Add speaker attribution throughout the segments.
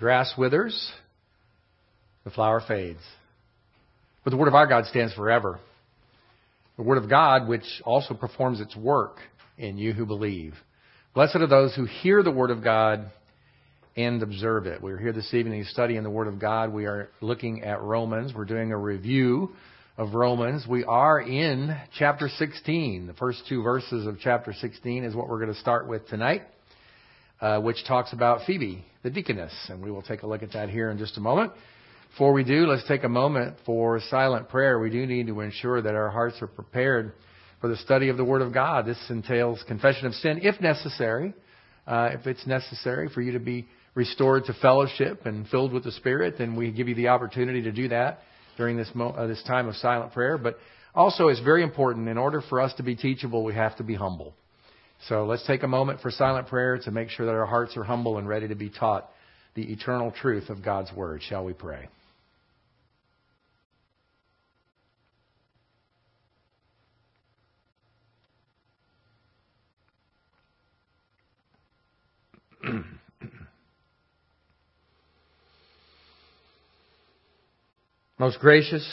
Speaker 1: Grass withers, the flower fades. But the Word of our God stands forever. The Word of God, which also performs its work in you who believe. Blessed are those who hear the Word of God and observe it. We're here this evening studying the Word of God. We are looking at Romans. We're doing a review of Romans. We are in chapter 16. The first two verses of chapter 16 is what we're going to start with tonight, uh, which talks about Phoebe, the deaconess. And we will take a look at that here in just a moment. Before we do, let's take a moment for silent prayer. We do need to ensure that our hearts are prepared for the study of the Word of God. This entails confession of sin, if necessary. Uh, if it's necessary for you to be restored to fellowship and filled with the Spirit, then we give you the opportunity to do that during this, mo- uh, this time of silent prayer. But also, it's very important, in order for us to be teachable, we have to be humble. So let's take a moment for silent prayer to make sure that our hearts are humble and ready to be taught the eternal truth of God's Word. Shall we pray? Most gracious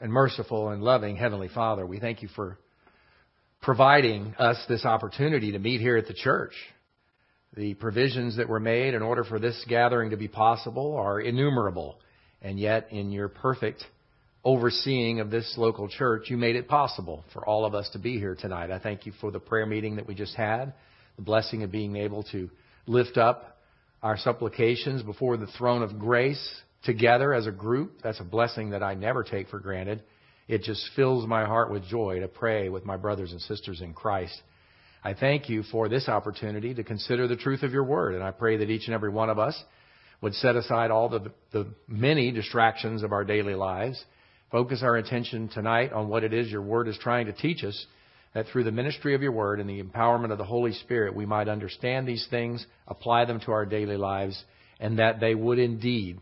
Speaker 1: and merciful and loving Heavenly Father, we thank you for providing us this opportunity to meet here at the church. The provisions that were made in order for this gathering to be possible are innumerable, and yet in your perfect overseeing of this local church, you made it possible for all of us to be here tonight. I thank you for the prayer meeting that we just had, the blessing of being able to lift up our supplications before the throne of grace together as a group. That's a blessing that I never take for granted. It just fills my heart with joy to pray with my brothers and sisters in Christ. I thank you for this opportunity to consider the truth of your word, and I pray that each and every one of us would set aside all the, the many distractions of our daily lives, focus our attention tonight on what it is your word is trying to teach us, that through the ministry of your word and the empowerment of the Holy Spirit, we might understand these things, apply them to our daily lives, and that they would indeed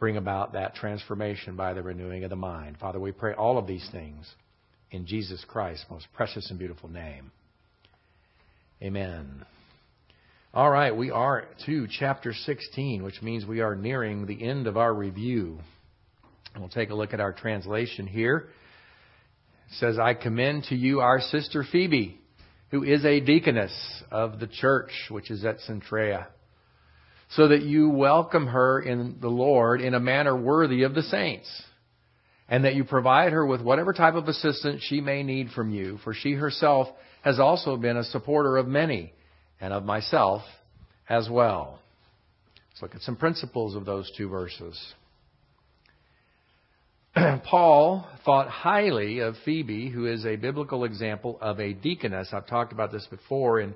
Speaker 1: bring about that transformation by the renewing of the mind. Father, we pray all of these things in Jesus Christ's most precious and beautiful name. Amen. All right, we are to chapter 16, which means we are nearing the end of our review. We'll take a look at our translation here. It says, I commend to you our sister Phoebe, who is a deaconess of the church, which is at Cenchrea so that you welcome her in the Lord in a manner worthy of the saints, and that you provide her with whatever type of assistance she may need from you, for she herself has also been a supporter of many, and of myself as well. Let's look at some principles of those two verses. Paul thought highly of Phoebe, who is a biblical example of a deaconess. I've talked about this before in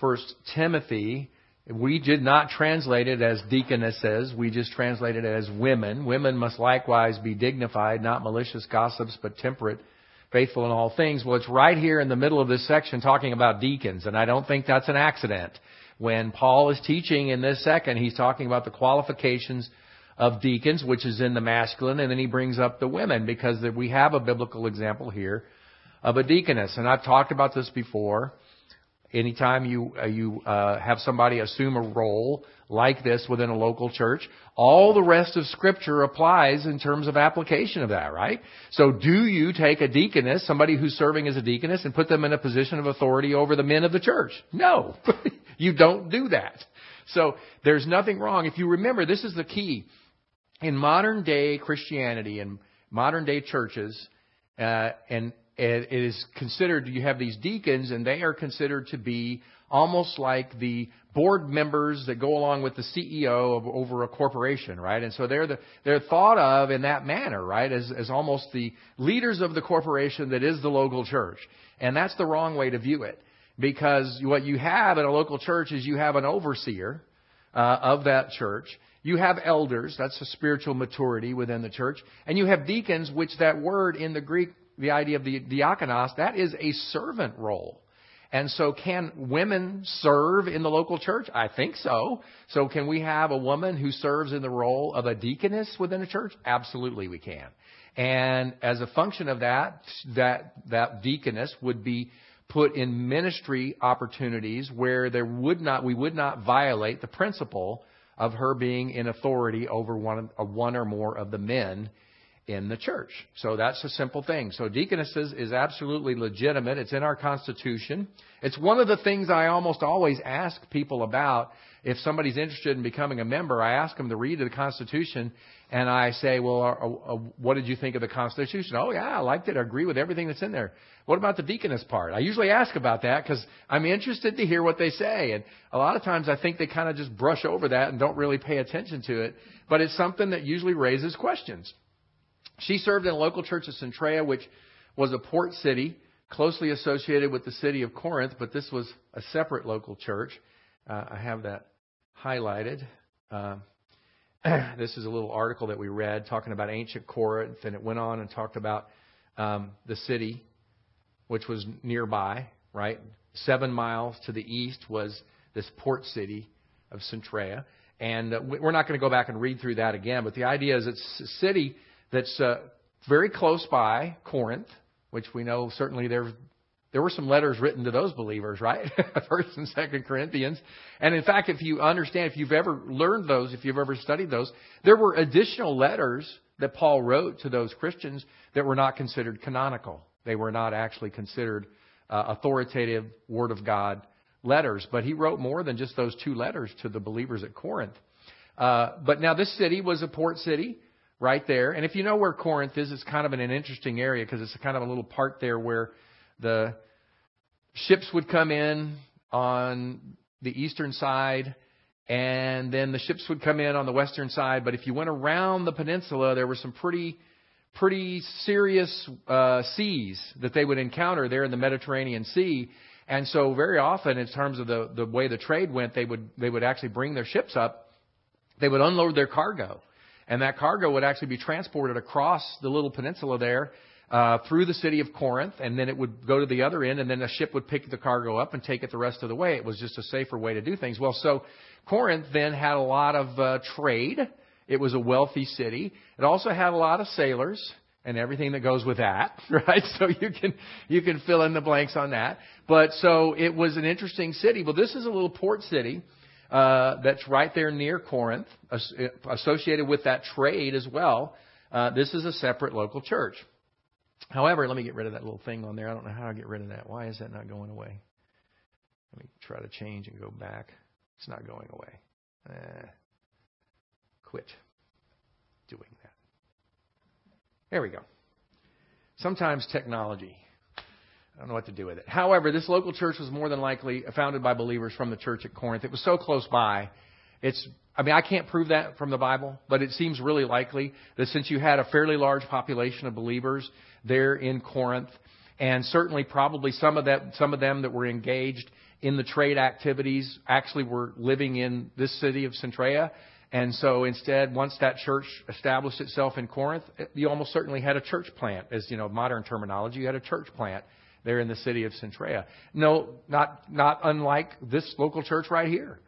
Speaker 1: 1 Timothy we did not translate it as deaconesses. We just translated it as women. Women must likewise be dignified, not malicious gossips, but temperate, faithful in all things. Well, it's right here in the middle of this section talking about deacons, and I don't think that's an accident. When Paul is teaching in this second, he's talking about the qualifications of deacons, which is in the masculine, and then he brings up the women because we have a biblical example here of a deaconess. And I've talked about this before. Anytime you uh, you uh, have somebody assume a role like this within a local church, all the rest of Scripture applies in terms of application of that, right? So, do you take a deaconess, somebody who's serving as a deaconess, and put them in a position of authority over the men of the church? No, you don't do that. So, there's nothing wrong. If you remember, this is the key in modern day Christianity and modern day churches, uh, and it is considered you have these deacons and they are considered to be almost like the board members that go along with the CEO of, over a corporation, right? And so they're the, they're thought of in that manner, right? As as almost the leaders of the corporation that is the local church. And that's the wrong way to view it. Because what you have in a local church is you have an overseer uh, of that church. You have elders, that's a spiritual maturity within the church. And you have deacons, which that word in the Greek the idea of the diakonos, that is a servant role. And so can women serve in the local church? I think so. So can we have a woman who serves in the role of a deaconess within a church? Absolutely we can. And as a function of that, that, that deaconess would be put in ministry opportunities where there would not, we would not violate the principle of her being in authority over one, one or more of the men in the church. So that's a simple thing. So deaconesses is absolutely legitimate. It's in our Constitution. It's one of the things I almost always ask people about. If somebody's interested in becoming a member, I ask them to read the Constitution and I say, well, uh, uh, what did you think of the Constitution? Oh, yeah, I liked it. I agree with everything that's in there. What about the deaconess part? I usually ask about that because I'm interested to hear what they say. And a lot of times I think they kind of just brush over that and don't really pay attention to it. But it's something that usually raises questions. She served in a local church of Cenchreae, which was a port city closely associated with the city of Corinth, but this was a separate local church. Uh, I have that highlighted. Uh, this is a little article that we read talking about ancient Corinth, and it went on and talked about um, the city which was nearby, right? Seven miles to the east was this port city of Cenchreae. And uh, we're not going to go back and read through that again, but the idea is it's a city that's uh, very close by Corinth, which we know certainly there there were some letters written to those believers, right? First and Second Corinthians. And in fact, if you understand, if you've ever learned those, if you've ever studied those, there were additional letters that Paul wrote to those Christians that were not considered canonical. They were not actually considered uh, authoritative Word of God letters. But he wrote more than just those two letters to the believers at Corinth. Uh, but now this city was a port city right there. And if you know where Corinth is, it's kind of in an interesting area because it's kind of a little part there where the ships would come in on the eastern side and then the ships would come in on the western side. But if you went around the peninsula, there were some pretty pretty serious uh, seas that they would encounter there in the Mediterranean Sea. And so very often, in terms of the, the way the trade went, they would, they would actually bring their ships up. They would unload their cargo. And that cargo would actually be transported across the little peninsula there uh, through the city of Corinth, and then it would go to the other end, and then a ship would pick the cargo up and take it the rest of the way. It was just a safer way to do things. Well, so Corinth then had a lot of uh, trade it was a wealthy city. It also had a lot of sailors and everything that goes with that, right? So you can you can fill in the blanks on that. But so it was an interesting city. Well, this is a little port city uh, that's right there near Corinth, associated with that trade as well. Uh, this is a separate local church. However, let me get rid of that little thing on there. I don't know how to get rid of that. Why is that not going away? Let me try to change and go back. It's not going away. Eh quit doing that. There we go. Sometimes technology. I don't know what to do with it. However, this local church was more than likely founded by believers from the church at Corinth. It was so close by. It's, I mean, I can't prove that from the Bible, but it seems really likely that since you had a fairly large population of believers there in Corinth, and certainly probably some of that, some of them that were engaged in the trade activities actually were living in this city of Cenchreae. and so instead, once that church established itself in Corinth, you almost certainly had a church plant, as you know, modern terminology. You had a church plant there in the city of Cenchreae. No, not not unlike this local church right here.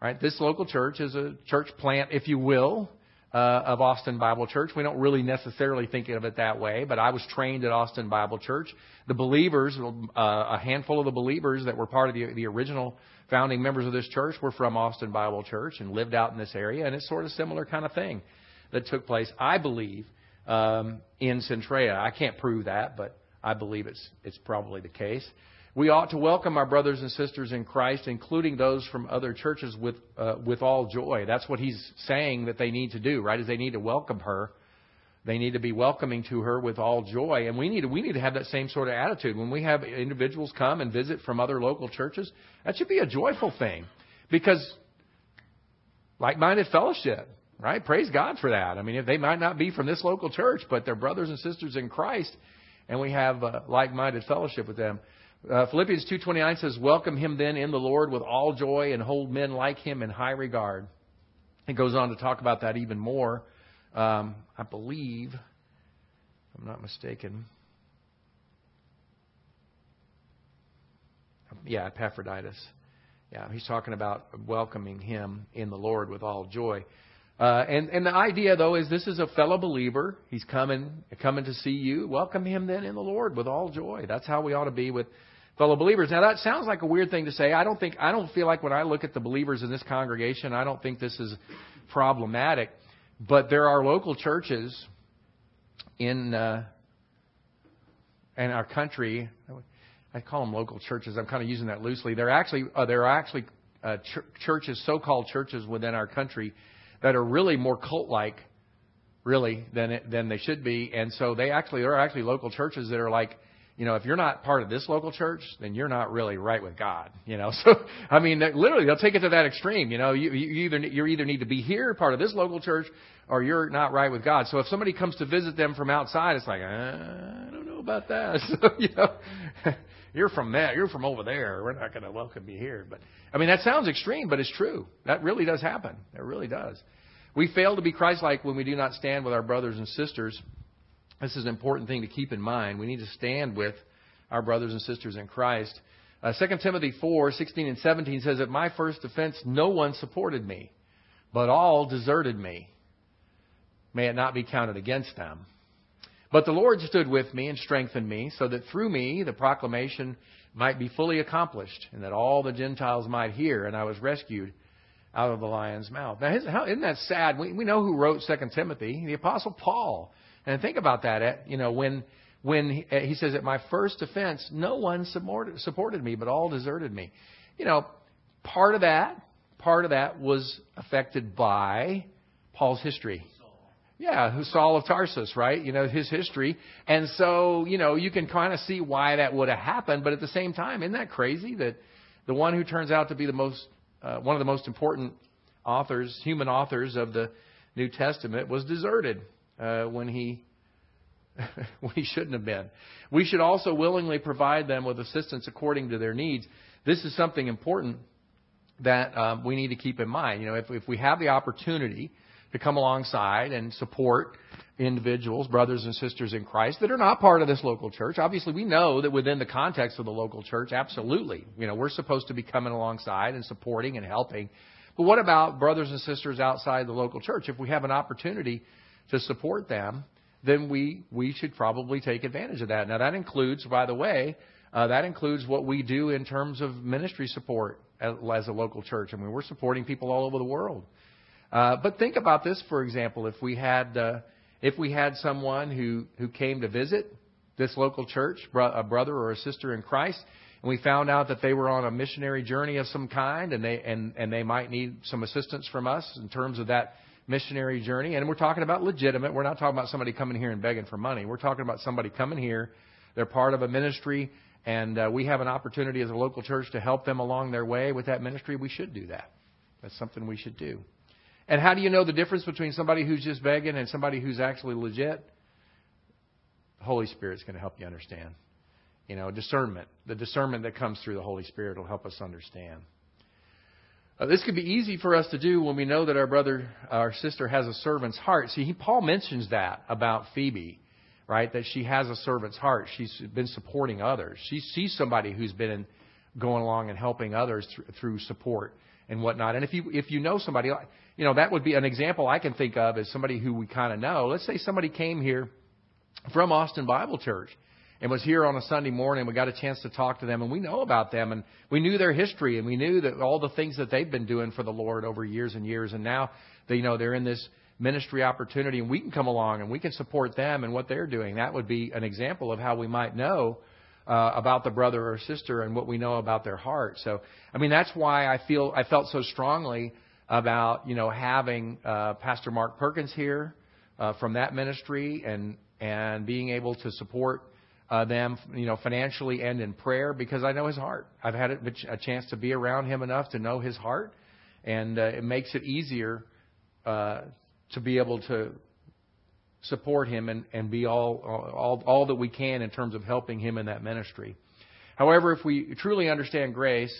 Speaker 1: Right, this local church is a church plant, if you will, uh, of Austin Bible Church. We don't really necessarily think of it that way, but I was trained at Austin Bible Church. The believers, uh, a handful of the believers that were part of the, the original founding members of this church were from Austin Bible Church and lived out in this area, and it's sort of similar kind of thing that took place, I believe, um, in Cenchreae. I can't prove that, but I believe it's it's probably the case. We ought to welcome our brothers and sisters in Christ, including those from other churches, with uh, with all joy. That's what he's saying that they need to do, right? Is they need to welcome her they need to be welcoming to her with all joy. And we need to, we need to have that same sort of attitude. When we have individuals come and visit from other local churches, that should be a joyful thing. Because like-minded fellowship, right? Praise God for that. I mean, if they might not be from this local church, but they're brothers and sisters in Christ, and we have uh, like-minded fellowship with them. Uh, Philippians 2:29 says, "Welcome him then in the Lord with all joy, and hold men like him in high regard." It goes on to talk about that even more um, I believe, if I'm not mistaken, yeah, Epaphroditus. Yeah, he's talking about welcoming him in the Lord with all joy. Uh, and and the idea though is this is a fellow believer. He's coming coming to see you. Welcome him then in the Lord with all joy. That's how we ought to be with fellow believers. Now that sounds like a weird thing to say. I don't think I don't feel like when I look at the believers in this congregation, I don't think this is problematic. But there are local churches in uh, in our country. I call them local churches. I'm kind of using that loosely. They're actually uh, there are actually uh, ch- churches, so-called churches within our country, that are really more cult-like, really than it, than they should be. And so they actually there are actually local churches that are like you know, if you're not part of this local church, then you're not really right with God. You know, so I mean, literally, they'll take it to that extreme. You know, you, you either you either need to be here, part of this local church, or you're not right with God. So if somebody comes to visit them from outside, it's like, I don't know about that. So you know, you're from that, you're from over there. We're not going to welcome you here. But I mean, that sounds extreme, but it's true. That really does happen. It really does. We fail to be Christ-like when we do not stand with our brothers and sisters this is an important thing to keep in mind. We need to stand with our brothers and sisters in Christ. Uh, 2 Timothy 4, 16 and 17 says, At my first offense, no one supported me, but all deserted me. May it not be counted against them. But the Lord stood with me and strengthened me, so that through me the proclamation might be fully accomplished, and that all the Gentiles might hear, and I was rescued out of the lion's mouth. Now, isn't that sad? We, we know who wrote 2 Timothy, the Apostle Paul. And think about that. At, you know, when when he, uh, he says, "At my first offense, no one supported, supported me, but all deserted me." You know, part of that, part of that was affected by Paul's history. Yeah, Saul of Tarsus, right? You know, his history. And so, you know, you can kind of see why that would have happened, but at the same time, isn't that crazy that the one who turns out to be the most, uh, one of the most important authors, human authors of the New Testament, was deserted uh, when he when he shouldn't have been. We should also willingly provide them with assistance according to their needs. This is something important that um, we need to keep in mind. You know, if, if we have the opportunity to come alongside and support individuals, brothers and sisters in Christ that are not part of this local church. Obviously, we know that within the context of the local church, absolutely, you know, we're supposed to be coming alongside and supporting and helping. But what about brothers and sisters outside the local church? If we have an opportunity to support them, then we, we should probably take advantage of that. Now, that includes, by the way, uh, that includes what we do in terms of ministry support as, as a local church. I mean, we're supporting people all over the world. Uh, but think about this, for example, if we had uh, if we had someone who who came to visit this local church, a brother or a sister in Christ, and we found out that they were on a missionary journey of some kind, and they and and they might need some assistance from us in terms of that missionary journey. And we're talking about legitimate. We're not talking about somebody coming here and begging for money. We're talking about somebody coming here. They're part of a ministry, and uh, we have an opportunity as a local church to help them along their way with that ministry. We should do that. That's something we should do. And how do you know the difference between somebody who's just begging and somebody who's actually legit? The Holy Spirit's going to help you understand. You know, discernment. The discernment that comes through the Holy Spirit will help us understand. Uh, this could be easy for us to do when we know that our brother, our sister has a servant's heart. See, he, Paul mentions that about Phoebe, right? That she has a servant's heart. She's been supporting others. She sees somebody who's been going along and helping others through, through support and whatnot. And if you if you know somebody, you know that would be an example I can think of as somebody who we kind of know. Let's say somebody came here from Austin Bible Church and was here on a Sunday morning. We got a chance to talk to them, and we know about them, and we knew their history, and we knew that all the things that they've been doing for the Lord over years and years, and now they, you know they're in this ministry opportunity, and we can come along and we can support them and what they're doing. That would be an example of how we might know uh, about the brother or sister and what we know about their heart. So, I mean, that's why I feel I felt so strongly about you know having uh, Pastor Mark Perkins here uh, from that ministry and and being able to support uh, them, you know, financially and in prayer because I know his heart. I've had a chance to be around him enough to know his heart, and uh, it makes it easier uh, to be able to support him and, and be all, all all that we can in terms of helping him in that ministry. However, if we truly understand grace,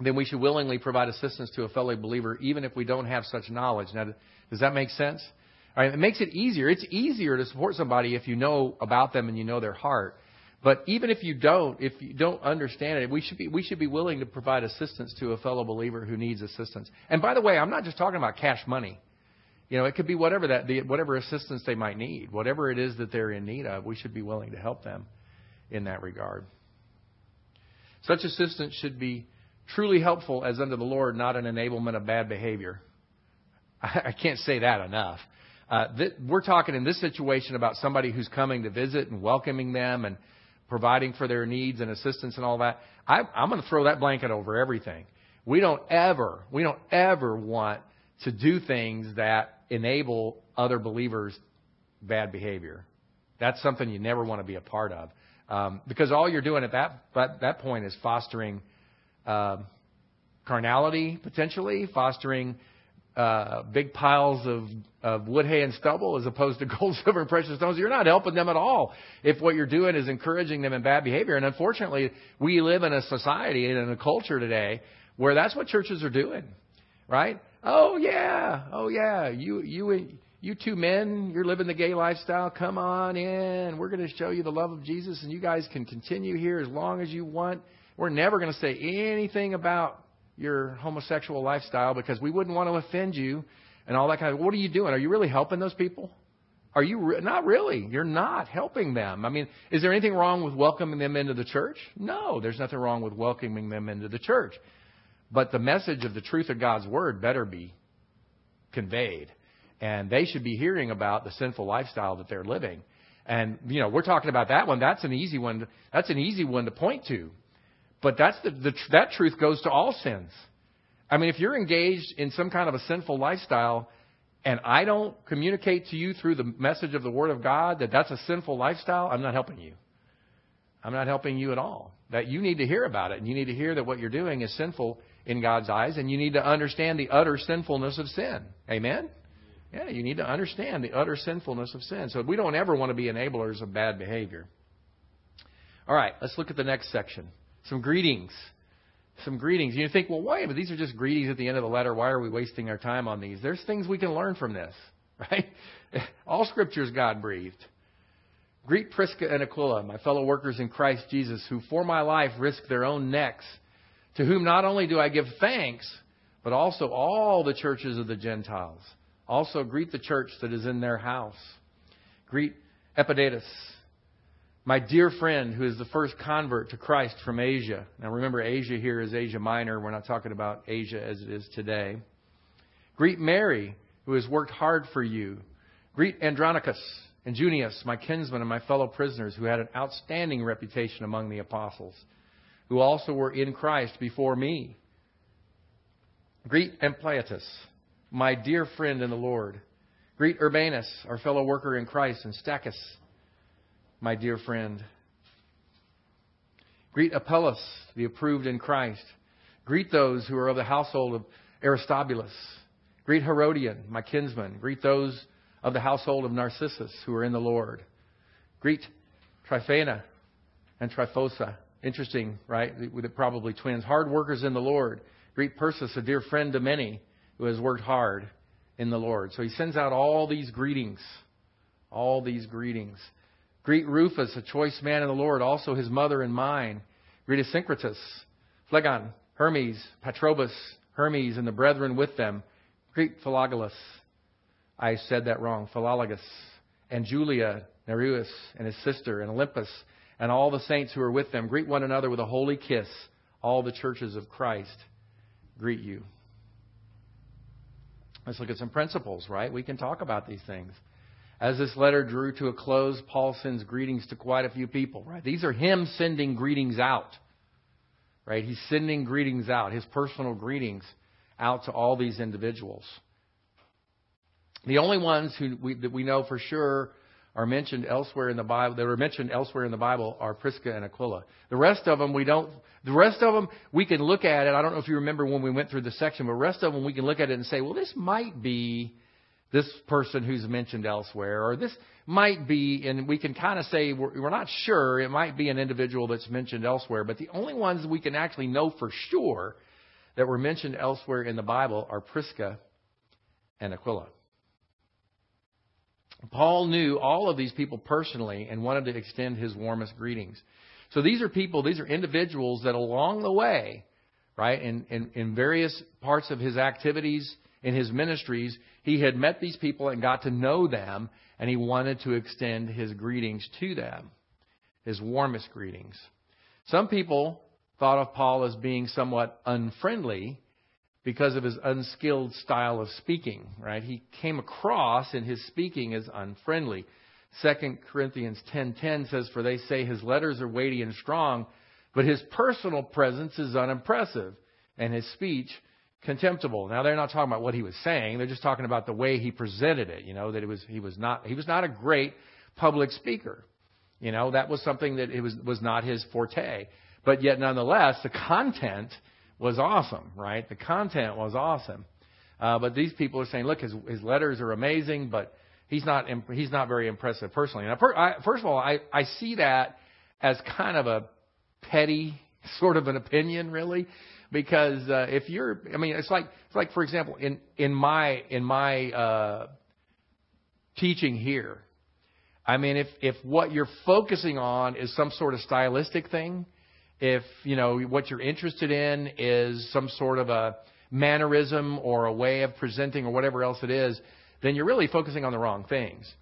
Speaker 1: then we should willingly provide assistance to a fellow believer, even if we don't have such knowledge. Now, does that make sense? Right? It makes it easier. It's easier to support somebody if you know about them and you know their heart. But even if you don't, if you don't understand it, we should be we should be willing to provide assistance to a fellow believer who needs assistance. And by the way, I'm not just talking about cash money. You know, it could be whatever that whatever assistance they might need, whatever it is that they're in need of. We should be willing to help them in that regard. Such assistance should be truly helpful as unto the Lord, not an enablement of bad behavior. I, I can't say that enough. Uh, th- we're talking in this situation about somebody who's coming to visit and welcoming them and providing for their needs and assistance and all that. I, I'm going to throw that blanket over everything. We don't ever, we don't ever want to do things that enable other believers bad behavior. That's something you never want to be a part of. Um, because all you're doing at that, that, point is fostering uh, carnality, potentially, fostering uh, big piles of, of wood, hay, and stubble as opposed to gold, silver, and precious stones. You're not helping them at all if what you're doing is encouraging them in bad behavior. And unfortunately, we live in a society and in a culture today where that's what churches are doing, right? Oh yeah, oh yeah, you you you two men, you're living the gay lifestyle. Come on in. We're going to show you the love of Jesus, and you guys can continue here as long as you want. We're never going to say anything about your homosexual lifestyle because we wouldn't want to offend you and all that kind of. What are you doing? Are you really helping those people? Are you re- not really? You're not helping them. I mean, is there anything wrong with welcoming them into the church? No, there's nothing wrong with welcoming them into the church. But the message of the truth of God's word better be conveyed. And they should be hearing about the sinful lifestyle that they're living. And, you know, we're talking about that one. That's an easy one. That's an easy one to point to. But that's the, the, that truth goes to all sins. I mean, if you're engaged in some kind of a sinful lifestyle and I don't communicate to you through the message of the Word of God that that's a sinful lifestyle, I'm not helping you. I'm not helping you at all. That you need to hear about it and you need to hear that what you're doing is sinful in God's eyes and you need to understand the utter sinfulness of sin. Amen? Yeah, you need to understand the utter sinfulness of sin. So we don't ever want to be enablers of bad behavior. All right, let's look at the next section. Some greetings. Some greetings. You think, well, why? But these are just greetings at the end of the letter. Why are we wasting our time on these? There's things we can learn from this, right? All Scripture is God breathed. Greet Prisca and Aquila, my fellow workers in Christ Jesus, who for my life risked their own necks, to whom not only do I give thanks, but also all the churches of the Gentiles. Also, greet the church that is in their house. Greet Epaphroditus, my dear friend who is the first convert to Christ from Asia. Now, remember, Asia here is Asia Minor. We're not talking about Asia as it is today. Greet Mary, who has worked hard for you. Greet Andronicus and Junias, my kinsmen and my fellow prisoners, who had an outstanding reputation among the apostles, who also were in Christ before me. Greet Ampliatus my dear friend in the Lord. Greet Urbanus, our fellow worker in Christ, and Stachys, my dear friend. Greet Apelles, the approved in Christ. Greet those who are of the household of Aristobulus. Greet Herodion, my kinsman. Greet those of the household of Narcissus who are in the Lord. Greet Tryphena and Tryphosa. Interesting, right? Probably twins. Hard workers in the Lord. Greet Persis, a dear friend to many who has worked hard in the Lord. So he sends out all these greetings. All these greetings. Greet Rufus, a choice man in the Lord, also his mother and mine. Greet Asyncritus, Phlegon, Hermes, Patrobas, Hermas, and the brethren with them. Greet Philologus. I said that wrong. Philologus. And Julia, Nereus, and his sister, and Olympas, and all the saints who are with them. Greet one another with a holy kiss. All the churches of Christ greet you. Let's look at some principles, right? We can talk about these things. As this letter drew to a close, Paul sends greetings to quite a few people, right? These are him sending greetings out, right? He's sending greetings out, his personal greetings out to all these individuals. The only ones who we, that we know for sure are mentioned elsewhere in the Bible, that are mentioned elsewhere in the Bible are Prisca and Aquila. The rest of them we don't, the rest of them we can look at it. I don't know if you remember when we went through the section, but the rest of them we can look at it and say, well, this might be this person who's mentioned elsewhere, or this might be, and we can kind of say we're, we're not sure, it might be an individual that's mentioned elsewhere, but the only ones we can actually know for sure that were mentioned elsewhere in the Bible are Prisca and Aquila. Paul knew all of these people personally and wanted to extend his warmest greetings. So these are people, these are individuals that along the way, right, in, in, in various parts of his activities, in his ministries, he had met these people and got to know them, and he wanted to extend his greetings to them, his warmest greetings. Some people thought of Paul as being somewhat unfriendly because of his unskilled style of speaking, right? He came across in his speaking as unfriendly. 2 Corinthians 10:10 says for they say his letters are weighty and strong, but his personal presence is unimpressive and his speech contemptible. Now they're not talking about what he was saying, they're just talking about the way he presented it, you know, that it was he was not he was not a great public speaker. You know, that was something that it was was not his forte. But yet nonetheless, the content was awesome, right? The content was awesome. Uh, but these people are saying, look, his, his letters are amazing, but he's not he's not very impressive personally. Now, per, I, first of all, I, I see that as kind of a petty sort of an opinion, really, because uh, if you're, I mean, it's like it's like for example, in in my in my uh, teaching here, I mean, if if what you're focusing on is some sort of stylistic thing, if you know what you're interested in is some sort of a mannerism or a way of presenting or whatever else it is, then you're really focusing on the wrong things.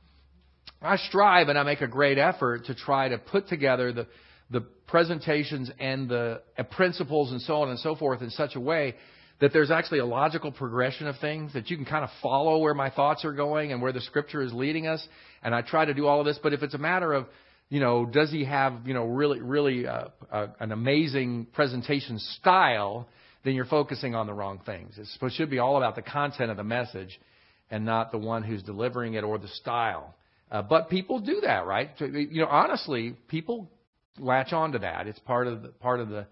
Speaker 1: I strive and I make a great effort to try to put together the the presentations and the uh, principles and so on and so forth in such a way that there's actually a logical progression of things that you can kind of follow where my thoughts are going and where the scripture is leading us. And I try to do all of this. But if it's a matter of you know, does he have, you know, really, really uh, uh, an amazing presentation style, then you're focusing on the wrong things. It should be all about the content of the message and not the one who's delivering it or the style. Uh, but people do that, right? You know, honestly, people latch on to that. It's part of the, part of the,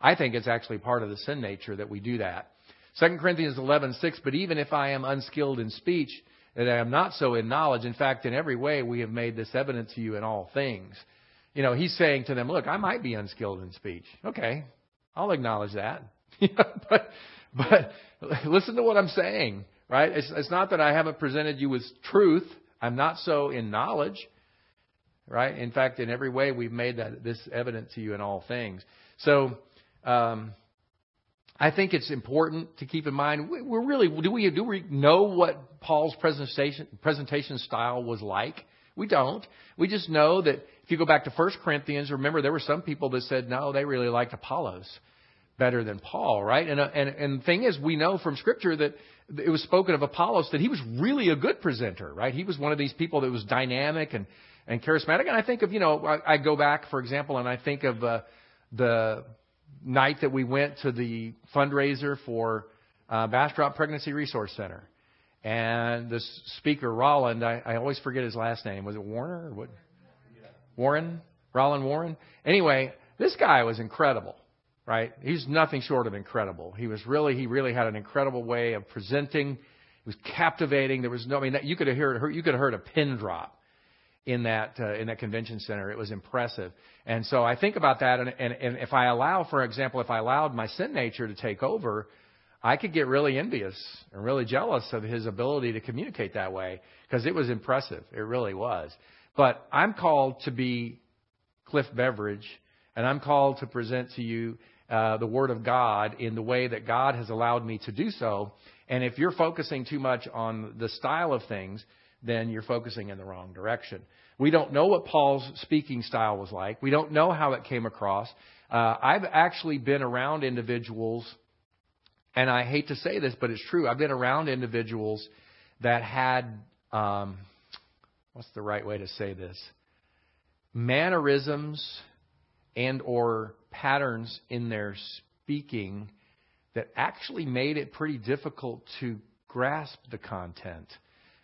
Speaker 1: I think it's actually part of the sin nature that we do that. 2 Corinthians 11:6. But even if I am unskilled in speech, that I am not so in knowledge. In fact, in every way we have made this evident to you in all things. You know, he's saying to them, look, I might be unskilled in speech. Okay, I'll acknowledge that. but, but listen to what I'm saying, right? It's, it's not that I haven't presented you with truth. I'm not so in knowledge, right? In fact, in every way we've made that this evident to you in all things. So, um, I think it's important to keep in mind. We're really do we do we know what Paul's presentation presentation style was like? We don't. We just know that if you go back to 1 Corinthians, remember there were some people that said no, they really liked Apollos better than Paul, right? And uh, and and the thing is, we know from Scripture that it was spoken of Apollos that he was really a good presenter, right? He was one of these people that was dynamic and and charismatic. And I think of you know I, I go back, for example, and I think of uh, the night that we went to the fundraiser for uh, Bastrop Pregnancy Resource Center. And the speaker, Roland, I, I always forget his last name. Was it Warner or what? Warren? Roland Warren? Anyway, this guy was incredible, right? He's nothing short of incredible. He was really, he really had an incredible way of presenting. It was captivating. There was no, I mean, you could have heard, you could have heard a pin drop in that uh, in that convention center. It was impressive, and so I think about that. And, and, and if I allow, for example, if I allowed my sin nature to take over, I could get really envious and really jealous of his ability to communicate that way because it was impressive. It really was. But I'm called to be Cliff Beveridge, and I'm called to present to you uh, the Word of God in the way that God has allowed me to do so. And if you're focusing too much on the style of things, then you're focusing in the wrong direction. We don't know what Paul's speaking style was like. We don't know how it came across. Uh, I've actually been around individuals, and I hate to say this, but it's true. I've been around individuals that had, um, what's the right way to say this? Mannerisms and or patterns in their speaking that actually made it pretty difficult to grasp the content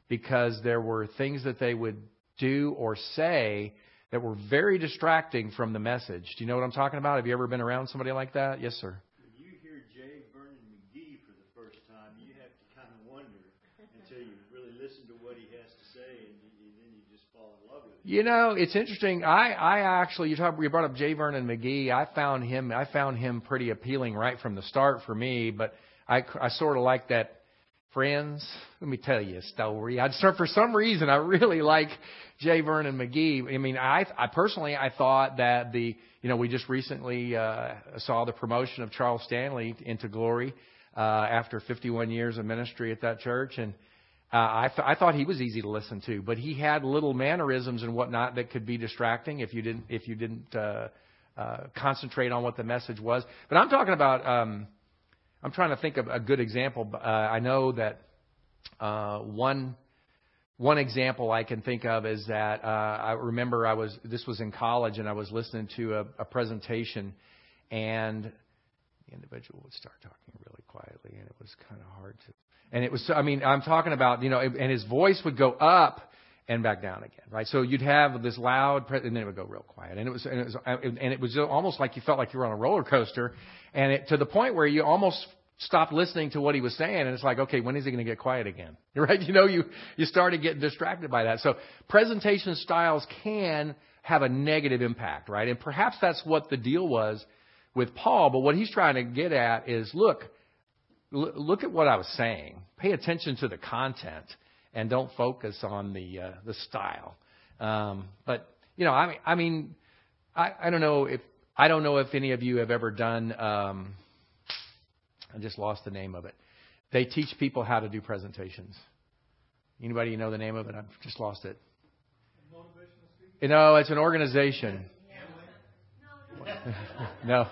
Speaker 1: because there were things that they would do or say that were very distracting from the message. Do you know what I'm talking about? Have you ever been around somebody like that? Yes, sir.
Speaker 2: When you hear J. Vernon McGee for the first time, you have to kind of wonder until you really listen to what he has to say, and then you just fall in love with him.
Speaker 1: You know, it's interesting. I, I actually, you talk, you brought up J. Vernon McGee. I found him, I found him pretty appealing right from the start for me, but I, I sort of like that Friends, let me tell you a story. I start for some reason I really like J. Vernon McGee. I mean, I, I personally I thought that the you know we just recently uh, saw the promotion of Charles Stanley into glory uh, after 51 years of ministry at that church, and uh, I, th- I thought he was easy to listen to, but he had little mannerisms and whatnot that could be distracting if you didn't if you didn't uh, uh, concentrate on what the message was. But I'm talking about. Um, I'm trying to think of a good example. Uh, I know that uh, one one example I can think of is that uh, I remember I was this was in college and I was listening to a, a presentation, and individual would start talking really quietly, and it was kind of hard to. And it was I mean I'm talking about you know and his voice would go up and back down again, right? So you'd have this loud, pre- and then it would go real quiet, and it was, and it was, and it was almost like you felt like you were on a roller coaster, and it, to the point where you almost stopped listening to what he was saying, and it's like, okay, when is he going to get quiet again, right? You know, you you started getting distracted by that. So presentation styles can have a negative impact, right? And perhaps that's what the deal was with Paul, but what he's trying to get at is, look, look at what I was saying. Pay attention to the content and don't focus on the uh, the style. Um, but you know, I mean, I mean, I, I don't know if I don't know if any of you have ever done. Um, I just lost the name of it. They teach people how to do presentations. Anybody know the name of it? I've just lost it. You know, it's an organization. no.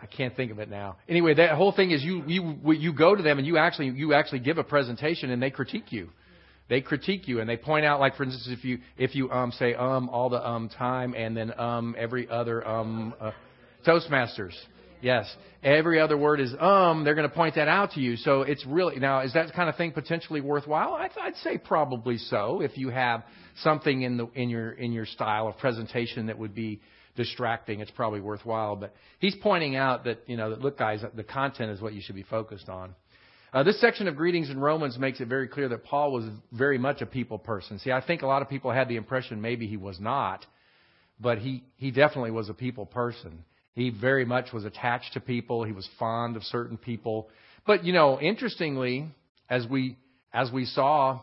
Speaker 1: I can't think of it now. Anyway, that whole thing is you you you go to them and you actually you actually give a presentation and they critique you. They critique you and they point out, like for instance, if you if you um say um all the um time and then um every other um uh, Toastmasters, yes, every other word is um. They're going to point that out to you. So it's really now is that kind of thing potentially worthwhile? I'd, I'd say probably so if you have something in the in your in your style of presentation that would be distracting, it's probably worthwhile. But he's pointing out that, you know, that look, guys, the content is what you should be focused on. Uh, this section of greetings in Romans makes it very clear that Paul was very much a people person. See, I think a lot of people had the impression maybe he was not, but he, he definitely was a people person. He very much was attached to people. He was fond of certain people. But, you know, interestingly, as we, as we saw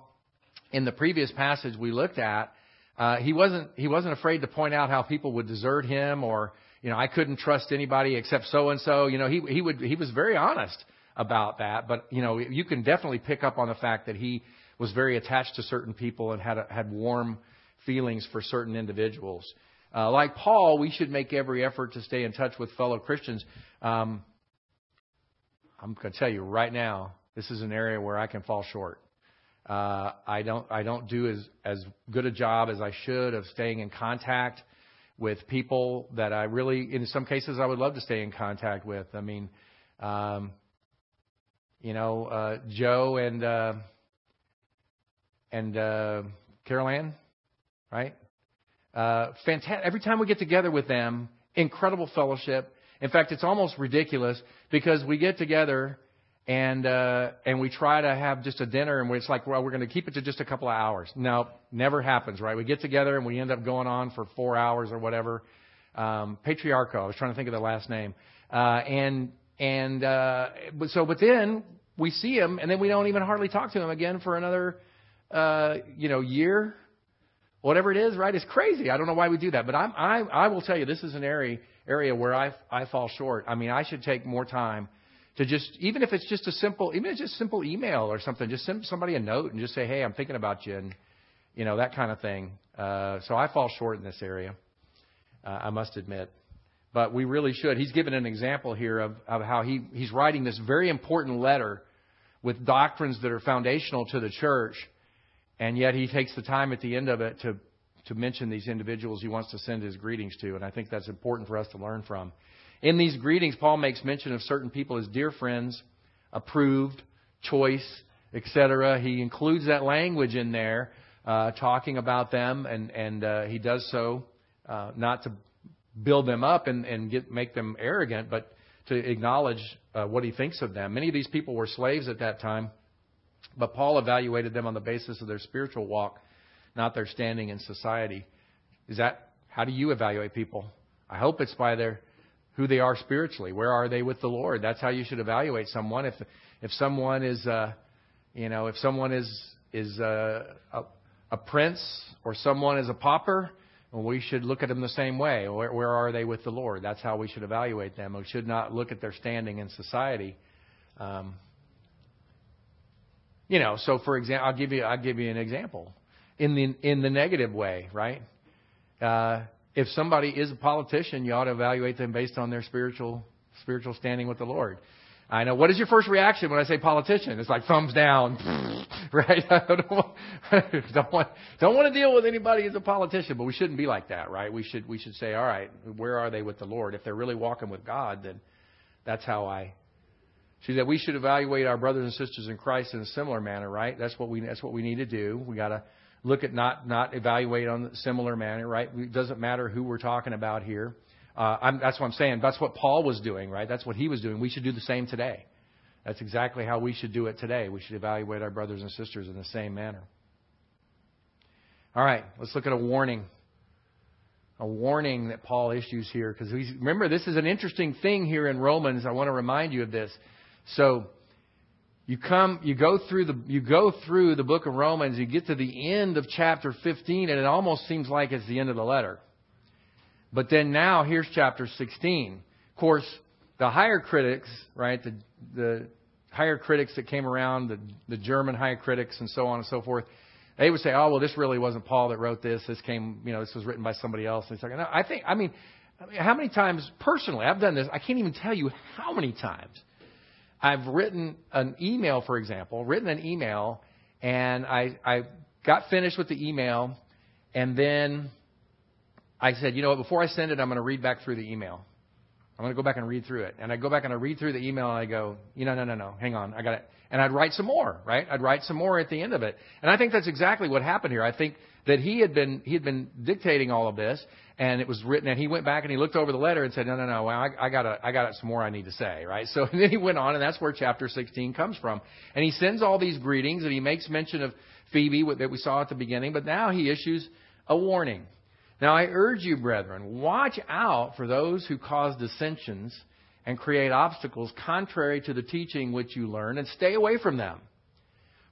Speaker 1: in the previous passage we looked at, uh, he wasn't he wasn't afraid to point out how people would desert him or you know I couldn't trust anybody except so and so. You know he he would he was very honest about that. But you know you can definitely pick up on the fact that he was very attached to certain people and had a, had warm feelings for certain individuals. Uh, like Paul, we should make every effort to stay in touch with fellow Christians. Um, I'm going to tell you right now, this is an area where I can fall short. Uh, I don't I don't do as as good a job as I should of staying in contact with people that I really in some cases I would love to stay in contact with. I mean, um, you know, uh, Joe and uh, and uh, Carol Ann, right? Uh, fantastic. Every time we get together with them, incredible fellowship. In fact, it's almost ridiculous because we get together and uh, and we try to have just a dinner, and it's like, well, we're going to keep it to just a couple of hours. No, never happens, right? We get together and we end up going on for four hours or whatever. Um, Patriarcho, I was trying to think of the last name, uh, and and uh, but so but then we see him, and then we don't even hardly talk to him again for another, uh, you know, year, whatever it is, right? It's crazy. I don't know why we do that, but I'm, I I will tell you, this is an area area where I I fall short. I mean, I should take more time to just even if it's just a simple even if it's just simple email or something just send somebody a note and just say hey i'm thinking about you and you know that kind of thing. Uh, so i fall short in this area uh, i must admit. But we really should. He's given an example here of, of how he, he's writing this very important letter with doctrines that are foundational to the church and yet he takes the time at the end of it to to mention these individuals he wants to send his greetings to and i think that's important for us to learn from in these greetings, Paul makes mention of certain people as dear friends, approved, choice, etc. He includes that language in there, uh, talking about them, and and uh, he does so uh, not to build them up and and get make them arrogant, but to acknowledge uh, what he thinks of them. Many of these people were slaves at that time, but Paul evaluated them on the basis of their spiritual walk, not their standing in society. Is that how do you evaluate people? I hope it's by their who they are spiritually. Where are they with the Lord? That's how you should evaluate someone. If if someone is, uh, you know, if someone is is uh, a, a prince or someone is a pauper, we should look at them the same way. Where, where are they with the Lord? That's how we should evaluate them. We should not look at their standing in society. Um, you know, so for example, I'll give you I'll give you an example in the in the negative way, right? Uh, if somebody is a politician, you ought to evaluate them based on their spiritual spiritual standing with the Lord. I know. What is your first reaction when I say politician? It's like thumbs down, right? I don't want, don't want don't want to deal with anybody as a politician, but we shouldn't be like that, right? We should we should say, all right, where are they with the Lord? If they're really walking with God, then that's how I. See that we should evaluate our brothers and sisters in Christ in a similar manner, right? That's what we that's what we need to do. We got to look at not not evaluate on a similar manner, right? It doesn't matter who we're talking about here. Uh, that's what I'm saying. That's what Paul was doing, right? That's what he was doing. We should do the same today. That's exactly how we should do it today. We should evaluate our brothers and sisters in the same manner. All right, let's look at a warning. A warning that Paul issues here, because remember, this is an interesting thing here in Romans. I want to remind you of this. So, you come, you go through the, you go through the book of Romans, you get to the end of chapter 15, and it almost seems like it's the end of the letter. But then now here's chapter 16. Of course, the higher critics, right, the, the higher critics that came around, the, the German higher critics and so on and so forth, they would say, oh, well, this really wasn't Paul that wrote this. This came, you know, this was written by somebody else. And it's like, no, I think, I mean, I mean, how many times, personally, I've done this, I can't even tell you how many times I've written an email, for example, written an email, and I, I got finished with the email, and then I said, you know what, before I send it, I'm going to read back through the email. I'm going to go back and read through it. And I go back and I read through the email and I go, you know, no, no, no, hang on, I got it. And I'd write some more, right? I'd write some more at the end of it. And I think that's exactly what happened here. I think that he had been he had been dictating all of this, and it was written. And he went back and he looked over the letter and said, no, no, no, well, I, I got I got some more I need to say, right? So and then he went on, and that's where chapter 16 comes from. And he sends all these greetings, and he makes mention of Phoebe that we saw at the beginning, but now he issues a warning. Now I urge you, brethren, watch out for those who cause dissensions and create obstacles contrary to the teaching which you learn, and stay away from them.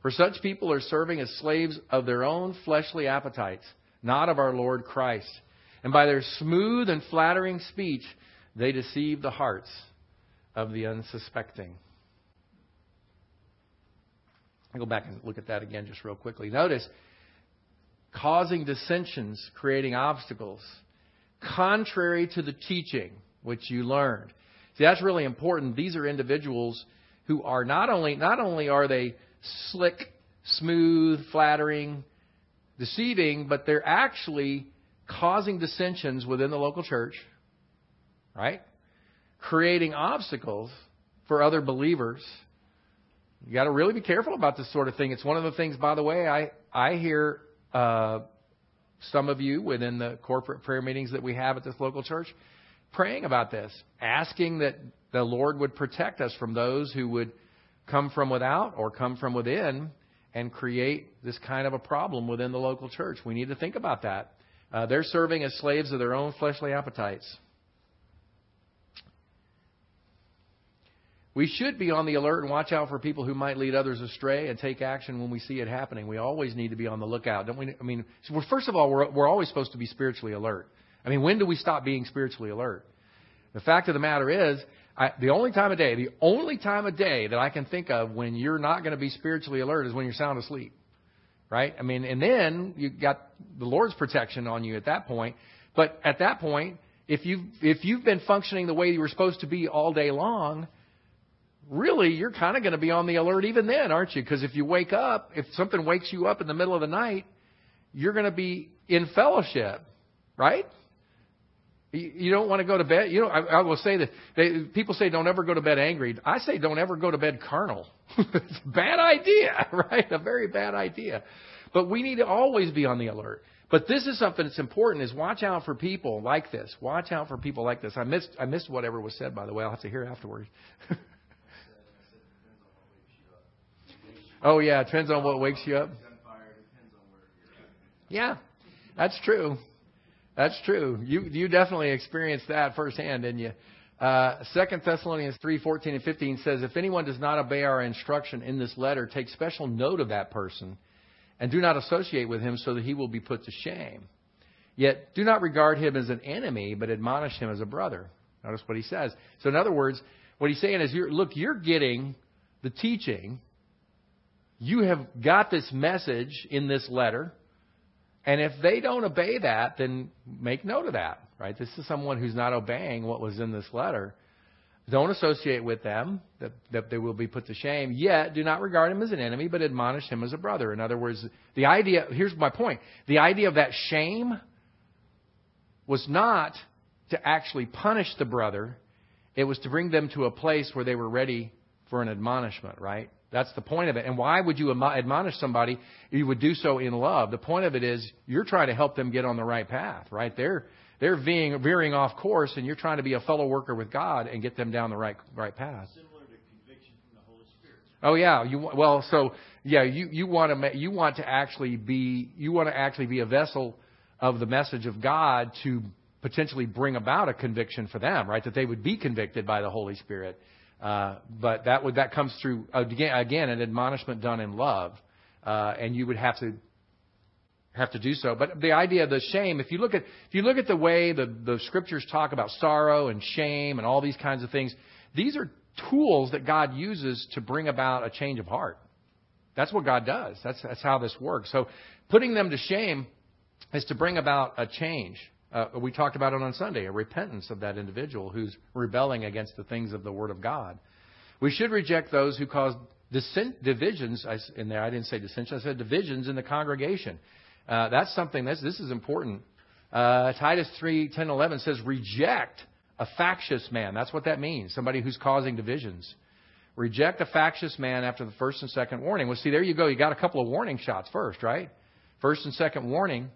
Speaker 1: For such people are serving as slaves of their own fleshly appetites, not of our Lord Christ. And by their smooth and flattering speech, they deceive the hearts of the unsuspecting. I'll go back and look at that again just real quickly. Notice causing dissensions, creating obstacles, contrary to the teaching which you learned. See, that's really important. These are individuals who are not only not only are they slick, smooth, flattering, deceiving, but they're actually causing dissensions within the local church, right? Creating obstacles for other believers. You got to really be careful about this sort of thing. It's one of the things, by the way, I I hear uh, some of you within the corporate prayer meetings that we have at this local church praying about this, asking that the Lord would protect us from those who would come from without or come from within and create this kind of a problem within the local church. We need to think about that. Uh, they're serving as slaves of their own fleshly appetites. We should be on the alert and watch out for people who might lead others astray and take action when we see it happening. We always need to be on the lookout, don't we? I mean, first of all, we're, we're always supposed to be spiritually alert. I mean, when do we stop being spiritually alert? The fact of the matter is, I, the only time of day, the only time of day that I can think of when you're not going to be spiritually alert is when you're sound asleep. Right? I mean, and then you got the Lord's protection on you at that point. But at that point, if you've, if you've been functioning the way you were supposed to be all day long, really you're kind of going to be on the alert even then, aren't you? Because if you wake up, if something wakes you up in the middle of the night, you're going to be in fellowship, right? You don't want to go to bed. You know, I, I will say that they, people say don't ever go to bed angry. I say don't ever go to bed carnal. it's a bad idea, right? A very bad idea. But we need to always be on the alert. But this is something that's important: is watch out for people like this. Watch out for people like this. I missed I missed whatever was said, by the way. I'll have to hear afterwards. Oh yeah, it depends on what wakes you up. Yeah, that's true. That's true. You you definitely experienced that firsthand, didn't you? Uh, Second Thessalonians three fourteen and fifteen says, "If anyone does not obey our instruction in this letter, take special note of that person, and do not associate with him, so that he will be put to shame. Yet do not regard him as an enemy, but admonish him as a brother." Notice what he says. So in other words, what he's saying is, you're, look, you're getting the teaching you have got this message in this letter. And if they don't obey that, then make note of that, right? This is someone who's not obeying what was in this letter. Don't associate with them, that, that they will be put to shame. Yet, do not regard him as an enemy, but admonish him as a brother. In other words, the idea, here's my point. The idea of that shame was not to actually punish the brother, it was to bring them to a place where they were ready for an admonishment, right? That's the point of it. And why would you admonish somebody? You would do so in love. The point of it is you're trying to help them get on the right path, right? They're they're veering, veering off course, and you're trying to be a fellow worker with God and get them down the right right path.
Speaker 2: Similar to conviction from the Holy Spirit.
Speaker 1: Oh yeah, you well so yeah you you want to you want to actually be you want to actually be a vessel of the message of God to potentially bring about a conviction for them, right? That they would be convicted by the Holy Spirit. Uh, but that would that comes through again, again an admonishment done in love, uh, and you would have to have to do so. But the idea of the shame, if you look at if you look at the way the, the scriptures talk about sorrow and shame and all these kinds of things, these are tools that God uses to bring about a change of heart. That's what God does. That's that's how this works. So putting them to shame is to bring about a change. Uh, we talked about it on Sunday, a repentance of that individual who's rebelling against the things of the Word of God. We should reject those who cause dissent, divisions. In there, I didn't say dissension. I said divisions in the congregation. Uh, that's something. That's, this is important. Uh, Titus 3, 10, 11 says, reject a factious man. That's what that means. Somebody who's causing divisions. Reject a factious man after the first and second warning. Well, see, there you go. You got a couple of warning shots first, right? First and second warning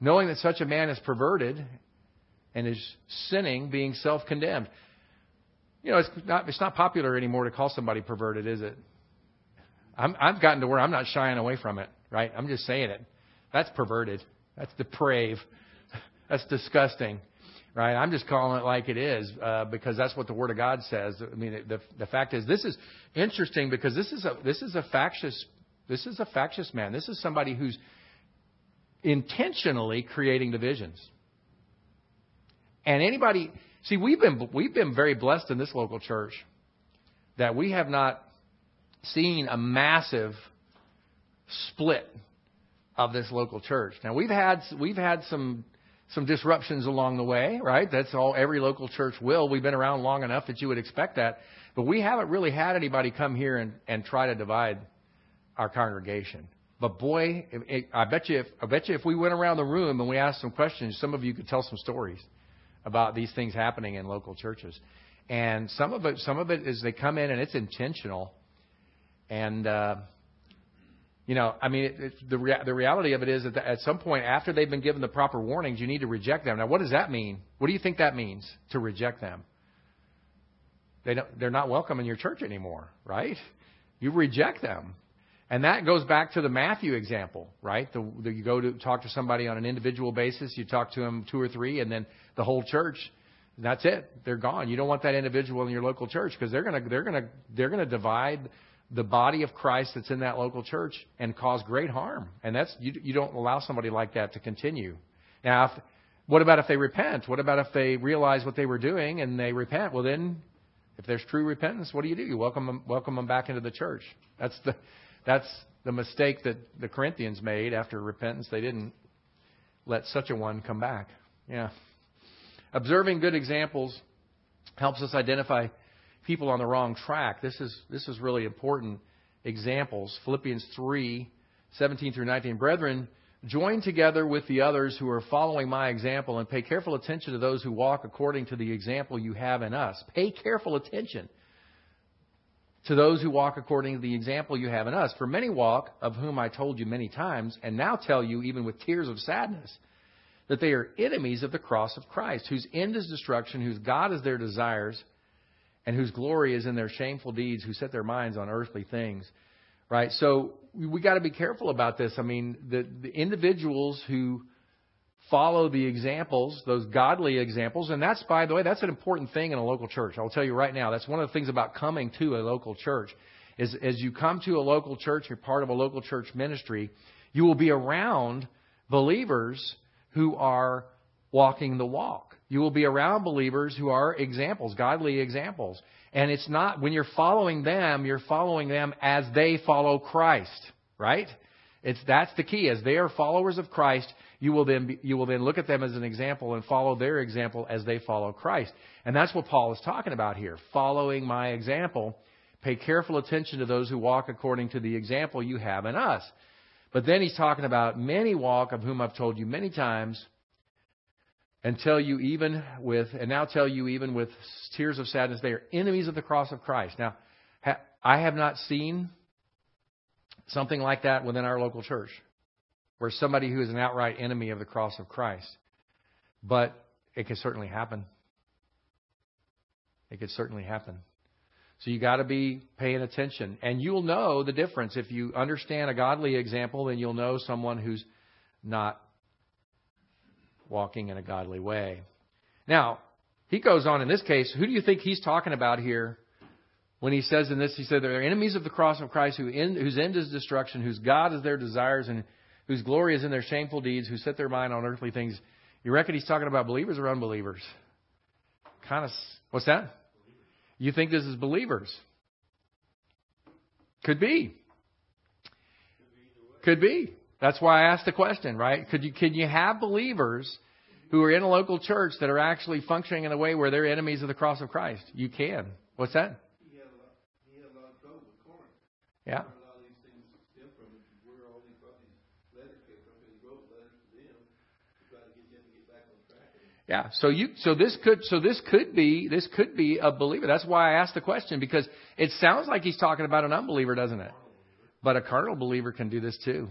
Speaker 1: knowing that such a man is perverted and is sinning, being self condemned. You know, it's not, it's not popular anymore to call somebody perverted, is it? I'm, I've gotten to where I'm not shying away from it, right? I'm just saying it. That's perverted. That's depraved. That's disgusting, right? I'm just calling it like it is uh, because that's what the Word of God says. I mean, the, the fact is, this is interesting because this is a this is a factious this is a factious man. This is somebody who's intentionally creating divisions. And anybody, see, we've been, we've been very blessed in this local church that we have not seen a massive split of this local church. Now we've had, we've had some, some disruptions along the way, right? That's all every local church will. We've been around long enough that you would expect that. But we haven't really had anybody come here and, and try to divide our congregation. But boy, it, I bet you if I bet you if we went around the room and we asked some questions, some of you could tell some stories about these things happening in local churches. And some of it, some of it is they come in and it's intentional. And uh, you know, I mean, it, it, the rea- the reality of it is that at some point after they've been given the proper warnings, you need to reject them. Now, what does that mean? What do you think that means to reject them? They don't, they're not welcome in your church anymore, right? You reject them. And that goes back to the Matthew example, right? The, the, you go to talk to somebody on an individual basis, you talk to them two or three, and then the whole church, that's it. They're gone. You don't want that individual in your local church because they're gonna they're gonna they're gonna divide the body of Christ that's in that local church and cause great harm. And that's you, you don't allow somebody like that to continue. Now, if, what about if they repent? What about if they realize what they were doing and they repent? Well, then, if there's true repentance, what do you do? You welcome them welcome them back into the church. That's the that's the mistake that the Corinthians made after repentance. They didn't let such a one come back. Yeah. Observing good examples helps us identify people on the wrong track. This is this is really important examples. Philippians 3, 17 through 19. Brethren, join together with the others who are following my example and pay careful attention to those who walk according to the example you have in us. Pay careful attention to those who walk according to the example you have in us. For many walk, of whom I told you many times, and now tell you even with tears of sadness, that they are enemies of the cross of Christ, whose end is destruction, whose God is their desires, and whose glory is in their shameful deeds, who set their minds on earthly things. Right? So we got to be careful about this. I mean, the, the individuals who follow the examples, those godly examples. And that's, by the way, that's an important thing in a local church. I'll tell you right now, that's one of the things about coming to a local church. Is as you come to a local church, you're part of a local church ministry, you will be around believers who are walking the walk. You will be around believers who are examples, godly examples. And it's not, when you're following them, you're following them as they follow Christ, right? It's that's the key. As they are followers of Christ, you will then be, you will then look at them as an example and follow their example as they follow Christ. And that's what Paul is talking about here. Following my example. Pay careful attention to those who walk according to the example you have in us. But then he's talking about many walk of whom I've told you many times and tell you even with, and now tell you even with tears of sadness, they are enemies of the cross of Christ. Now, I have not seen something like that within our local church, where somebody who is an outright enemy of the cross of Christ. But it could certainly happen. It could certainly happen. So you got to be paying attention. And you'll know the difference. If you understand a godly example, then you'll know someone who's not walking in a godly way. Now, he goes on in this case, who do you think he's talking about here when he says in this, he said, they're enemies of the cross of Christ who end, whose end is destruction, whose God is their desires, and whose glory is in their shameful deeds, who set their mind on earthly things. You reckon he's talking about believers or unbelievers? Kind of, what's that? You think this is believers? Could be. Could be. That's why I asked the question, right? Could you, can you have believers who are in a local church that are actually functioning in a way where they're enemies of the cross of Christ? You can. What's that? Yeah. Yeah. So you so this could so this could be this could be a believer. That's why I asked the question because it sounds like he's talking about an unbeliever, doesn't it? But a carnal believer can do this too.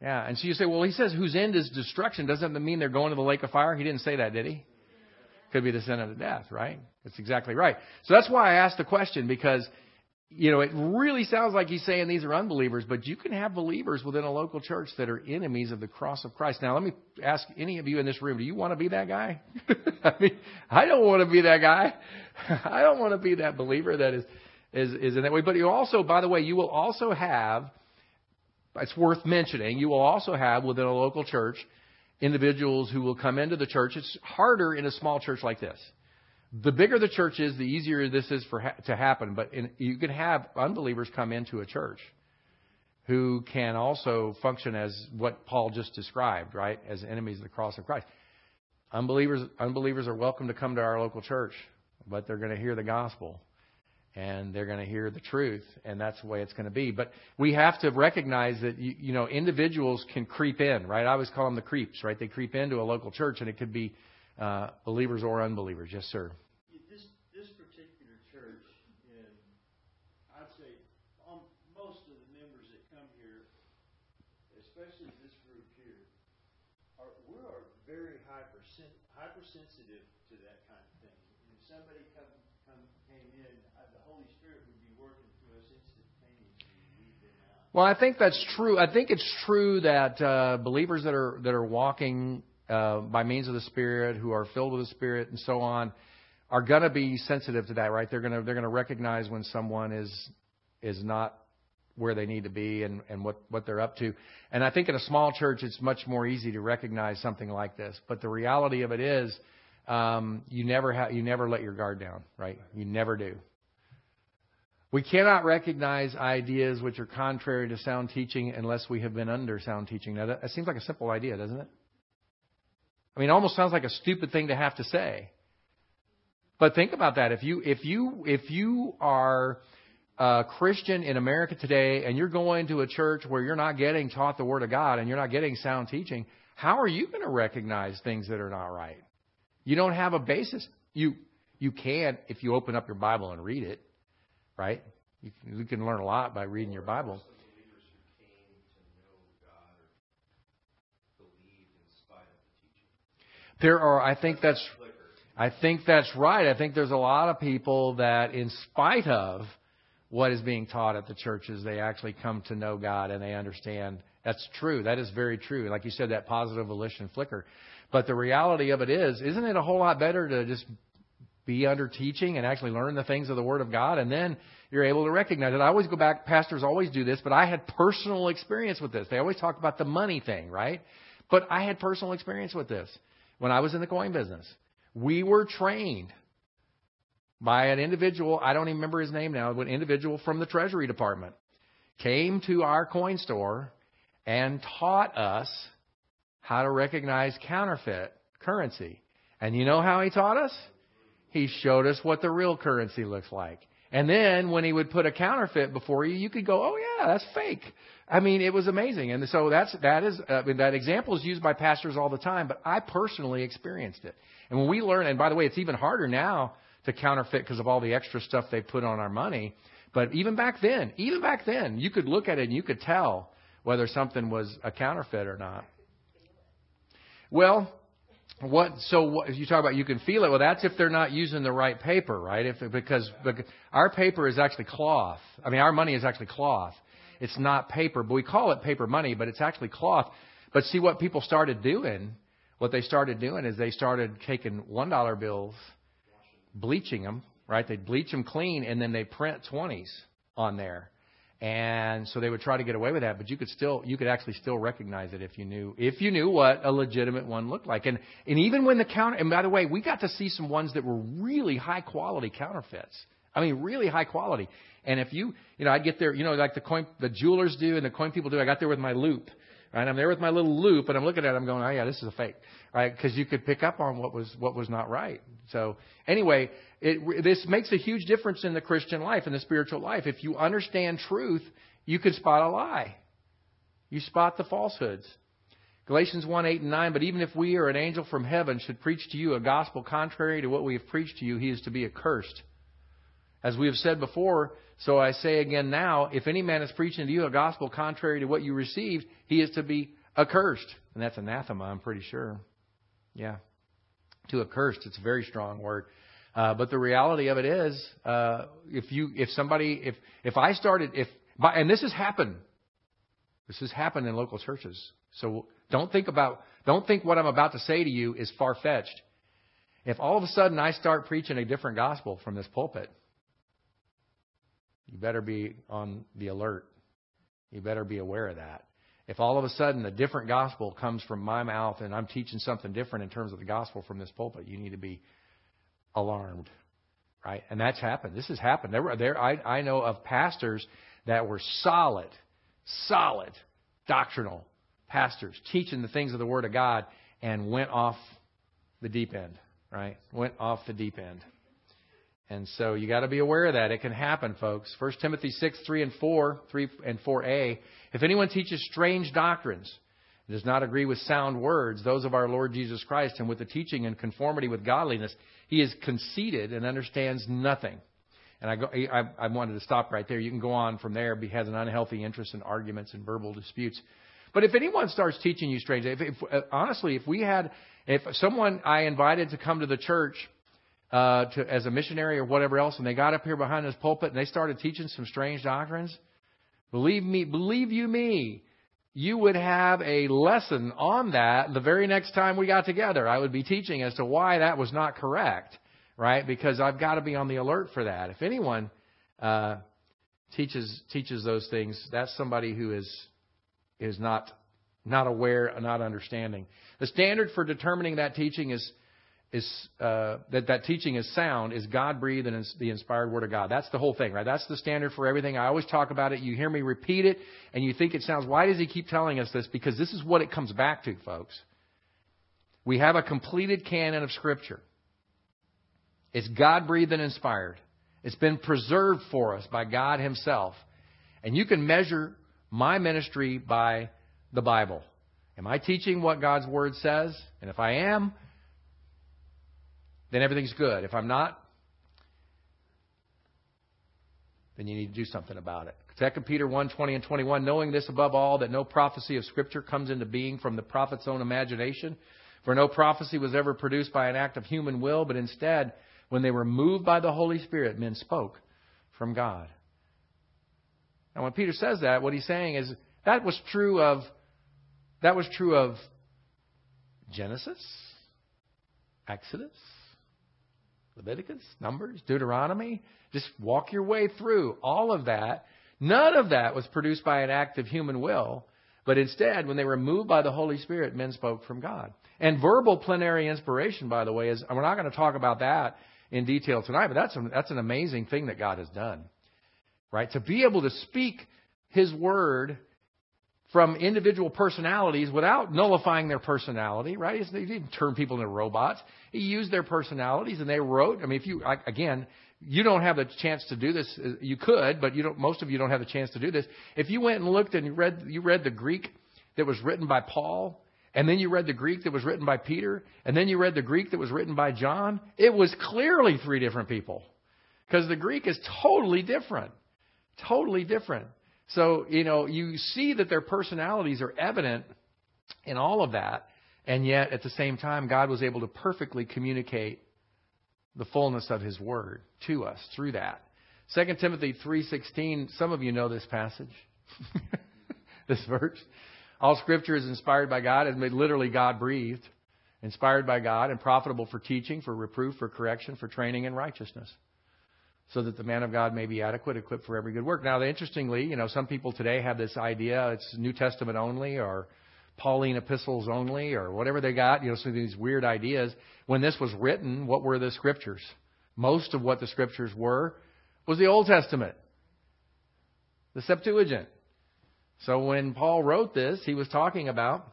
Speaker 1: Yeah. And so you say, well, he says whose end is destruction. Doesn't that mean they're going to the lake of fire? He didn't say that, did he? Could be the sin of the death, right? That's exactly right. So that's why I asked the question because you know, it really sounds like he's saying these are unbelievers, but you can have believers within a local church that are enemies of the cross of Christ. Now, let me ask any of you in this room, do you want to be that guy? I mean, I don't want to be that guy. I don't want to be that believer that is, is, is in that way. But you also, by the way, you will also have, it's worth mentioning, you will also have within a local church individuals who will come into the church. It's harder in a small church like this the bigger the church is, the easier this is for ha- to happen. But in, you can have unbelievers come into a church who can also function as what Paul just described, right, as enemies of the cross of Christ. Unbelievers, unbelievers are welcome to come to our local church, but they're going to hear the gospel and they're going to hear the truth, and that's the way it's going to be. But we have to recognize that you, you know individuals can creep in, right? I always call them the creeps, right? They creep into a local church, and it could be uh, believers or unbelievers. Yes, sir.
Speaker 2: This, this particular church, uh, I'd say um, most of the members that come here, especially this group here, are we are very hypersen- hypersensitive to that kind of thing. If somebody come, come came in, uh, the Holy Spirit would be working through us instantaneously.
Speaker 1: Well, I think that's true. I think it's true that uh, believers that are that are walking uh, by means of the Spirit, who are filled with the Spirit, and so on, are going to be sensitive to that, right? They're going to they're going to recognize when someone is is not where they need to be and, and what, what they're up to. And I think in a small church, it's much more easy to recognize something like this. But the reality of it is, um, you never you never let your guard down, right? You never do. We cannot recognize ideas which are contrary to sound teaching unless we have been under sound teaching. Now, that, that seems like a simple idea, doesn't it? I mean, it almost sounds like a stupid thing to have to say. But think about that. If you if you if you are a Christian in America today and you're going to a church where you're not getting taught the Word of God and you're not getting sound teaching, how are you going to recognize things that are not right? You don't have a basis. You you can if you open up your Bible and read it, right? You can, you can learn a lot by reading your Bible. There are, I think that's, I think that's right. I think there's a lot of people that, in spite of what is being taught at the churches. They actually come to know God and they understand that's true. That is very true. Like you said, that positive volition flicker. But the reality of it is, isn't it a whole lot better to just be under teaching and actually learn the things of the Word of God, and then you're able to recognize it. I always go back, pastors always do this, but I had personal experience with this. They always talk about the money thing, right? But I had personal experience with this when I was in the coin business. We were trained by an individual, I don't even remember his name now, an individual from the Treasury Department came to our coin store and taught us how to recognize counterfeit currency. And you know how he taught us? He showed us what the real currency looks like. And then when he would put a counterfeit before you, you could go, "Oh yeah, that's fake." I mean, it was amazing. And so that's that is uh, that example is used by pastors all the time, but I personally experienced it. And when we learn, and by the way, it's even harder now to counterfeit because of all the extra stuff they put on our money. But even back then, even back then, you could look at it and you could tell whether something was a counterfeit or not. Well, what so what, you talk about you can feel it well that's if they're not using the right paper right? If because, because our paper is actually cloth. I mean our money is actually cloth. It's not paper but we call it paper money but it's actually cloth. But see what people started doing? What they started doing is they started taking one dollar bills bleaching them right? They'd bleach them clean and then they print 20s on there and so they would try to get away with that, but you could still, you could actually still recognize it if you knew, if you knew what a legitimate one looked like. And, and even when the counter, and by the way, we got to see some ones that were really high quality counterfeits. I mean, really high quality. And if you, you know, I'd get there, you know, like the coin, the jewelers do and the coin people do, I got there with my loupe. Right? I'm there with my little loupe, and I'm looking at it, I'm going, oh yeah, this is a fake. Right? Because you could pick up on what was, what was not right. So anyway, it, this makes a huge difference in the Christian life, in the spiritual life. If you understand truth, you can spot a lie. You spot the falsehoods. Galatians 1 8 and 9. But even if we or an angel from heaven should preach to you a gospel contrary to what we have preached to you, he is to be accursed. As we have said before, so I say again now, if any man is preaching to you a gospel contrary to what you received, he is to be accursed. And that's anathema, I'm pretty sure. Yeah. To accursed, it's a very strong word. Uh, but the reality of it is, uh, if you, if somebody, if, if I started, if, by, and this has happened, this has happened in local churches. So don't think about, don't think what I'm about to say to you is far fetched. If all of a sudden I start preaching a different gospel from this pulpit, you better be on the alert. You better be aware of that. If all of a sudden a different gospel comes from my mouth and I'm teaching something different in terms of the gospel from this pulpit, you need to be alarmed, right? And that's happened. This has happened. There were there I, I know of pastors that were solid, solid doctrinal pastors teaching the things of the Word of God and went off the deep end, right? Went off the deep end. And so you got to be aware of that. It can happen, folks. 1 Timothy 6, 3 and 4, 3 and 4a. If anyone teaches strange doctrines, does not agree with sound words, those of our Lord Jesus Christ, and with the teaching in conformity with godliness, he is conceited and understands nothing. And I, go, I, I wanted to stop right there. You can go on from there. He has an unhealthy interest in arguments and verbal disputes. But if anyone starts teaching you strange, if, if, uh, honestly, if we had, if someone I invited to come to the church uh, to, as a missionary or whatever else, and they got up here behind this pulpit and they started teaching some strange doctrines, believe me, believe you me, you would have a lesson on that the very next time we got together. I would be teaching as to why that was not correct, right? Because I've got to be on the alert for that. If anyone uh, teaches teaches those things, that's somebody who is is not not aware, not understanding. The standard for determining that teaching is is uh, that that teaching is sound is God breathed and is the inspired word of God. That's the whole thing, right? That's the standard for everything. I always talk about it. You hear me repeat it, and you think it sounds. Why does he keep telling us this? Because this is what it comes back to, folks. We have a completed canon of Scripture. It's God breathed and inspired. It's been preserved for us by God Himself, and you can measure my ministry by the Bible. Am I teaching what God's Word says? And if I am, then everything's good. If I'm not, then you need to do something about it. 2 Peter 1 20 and 21, knowing this above all, that no prophecy of Scripture comes into being from the prophet's own imagination. For no prophecy was ever produced by an act of human will, but instead, when they were moved by the Holy Spirit, men spoke from God. Now, when Peter says that, what he's saying is that was true of that was true of Genesis, Exodus, Leviticus, Numbers, Deuteronomy. Just walk your way through all of that. None of that was produced by an act of human will, but instead, when they were moved by the Holy Spirit, men spoke from God. And verbal plenary inspiration, by the way, is we're not going to talk about that in detail tonight, but that's, that's an amazing thing that God has done. Right? To be able to speak His word from individual personalities without nullifying their personality, right? He didn't turn people into robots. He used their personalities and they wrote. I mean, if you, again, you don't have the chance to do this. Uh, you could, but you don't, most of you don't have the chance to do this. If you went and looked and you read, you read the Greek that was written by Paul, and then you read the Greek that was written by Peter, and then you read the Greek that was written by John, it was clearly three different people. Because the Greek is totally different. Totally different. So, you know, you see that their personalities are evident in all of that, and yet at the same time, God was able to perfectly communicate the fullness of His Word to us through that. 2 Timothy 3.16, some of you know this passage, this verse. All Scripture is inspired by God, is made literally God breathed, inspired by God, and profitable for teaching, for reproof, for correction, for training in righteousness so that the man of God may be adequate, equipped for every good work. Now, interestingly, you know, some people today have this idea it's New Testament only or Pauline epistles only or whatever they got, you know, some of these weird ideas. When this was written, what were the scriptures? Most of what the scriptures were was the Old Testament, the Septuagint. So when Paul wrote this, he was talking about,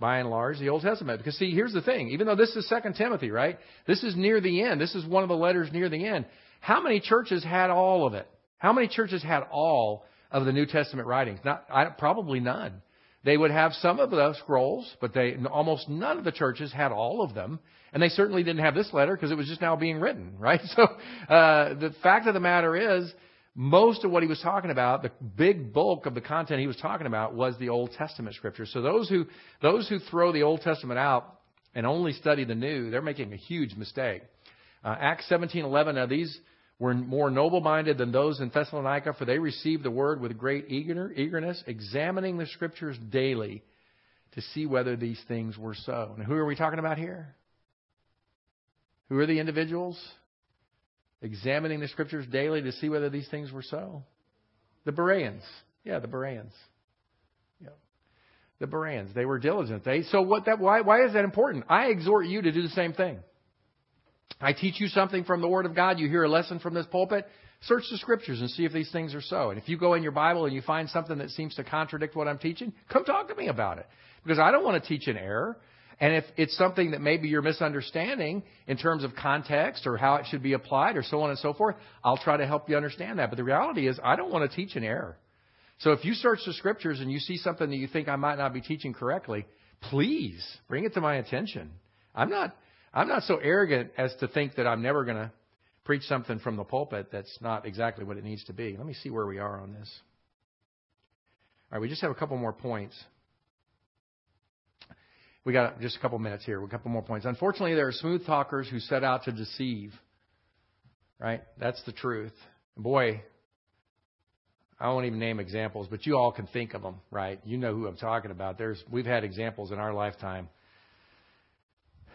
Speaker 1: by and large, the Old Testament. Because see, here's the thing. Even though this is Second Timothy, right? This is near the end. This is one of the letters near the end. How many churches had all of it? How many churches had all of the New Testament writings? Not, I, probably none. They would have some of the scrolls, but they almost none of the churches had all of them, and they certainly didn't have this letter because it was just now being written, right? So uh, the fact of the matter is, most of what he was talking about, the big bulk of the content he was talking about, was the Old Testament scripture. So those who those who throw the Old Testament out and only study the New, they're making a huge mistake. Uh, Acts 17:11. Now these were more noble minded than those in Thessalonica, for they received the word with great eagerness, examining the scriptures daily to see whether these things were so. Now, who are we talking about here? Who are the individuals? Examining the scriptures daily to see whether these things were so. The Bereans. Yeah, the Bereans. Yeah. The Bereans. They were diligent. They so what that why why is that important? I exhort you to do the same thing. I teach you something from the Word of God, you hear a lesson from this pulpit, search the Scriptures and see if these things are so. And if you go in your Bible and you find something that seems to contradict what I'm teaching, come talk to me about it. Because I don't want to teach an error. And if it's something that maybe you're misunderstanding in terms of context or how it should be applied or so on and so forth, I'll try to help you understand that. But the reality is, I don't want to teach an error. So if you search the scriptures and you see something that you think I might not be teaching correctly, please bring it to my attention. I'm not I'm not so arrogant as to think that I'm never going to preach something from the pulpit that's not exactly what it needs to be. Let me see where we are on this. All right, we just have a couple more points. We got just a couple minutes here. A couple more points. Unfortunately, there are smooth talkers who set out to deceive. Right? That's the truth. Boy, I won't even name examples, but you all can think of them, right? You know who I'm talking about. There's we've had examples in our lifetime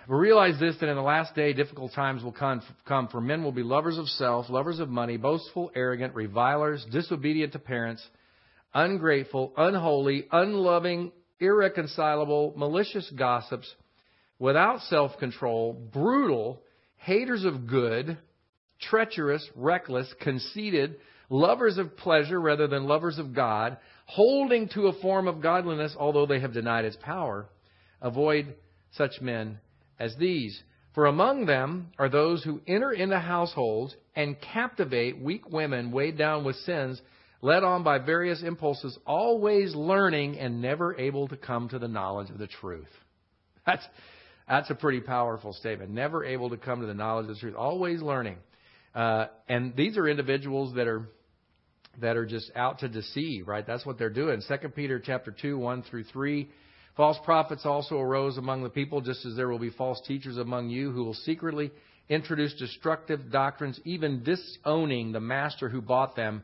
Speaker 1: but realize this that in the last day, difficult times will come, for men will be lovers of self, lovers of money, boastful, arrogant, revilers, disobedient to parents, ungrateful, unholy, unloving, irreconcilable, malicious gossips, without self control, brutal, haters of good, treacherous, reckless, conceited, lovers of pleasure rather than lovers of God, holding to a form of godliness although they have denied its power. Avoid such men as these. For among them are those who enter into households and captivate weak women weighed down with sins, led on by various impulses, always learning and never able to come to the knowledge of the truth. That's, that's a pretty powerful statement. Never able to come to the knowledge of the truth. Always learning. Uh, and these are individuals that are that are just out to deceive, right? That's what they're doing. Second Peter chapter two, one through three. False prophets also arose among the people, just as there will be false teachers among you who will secretly introduce destructive doctrines, even disowning the master who bought them,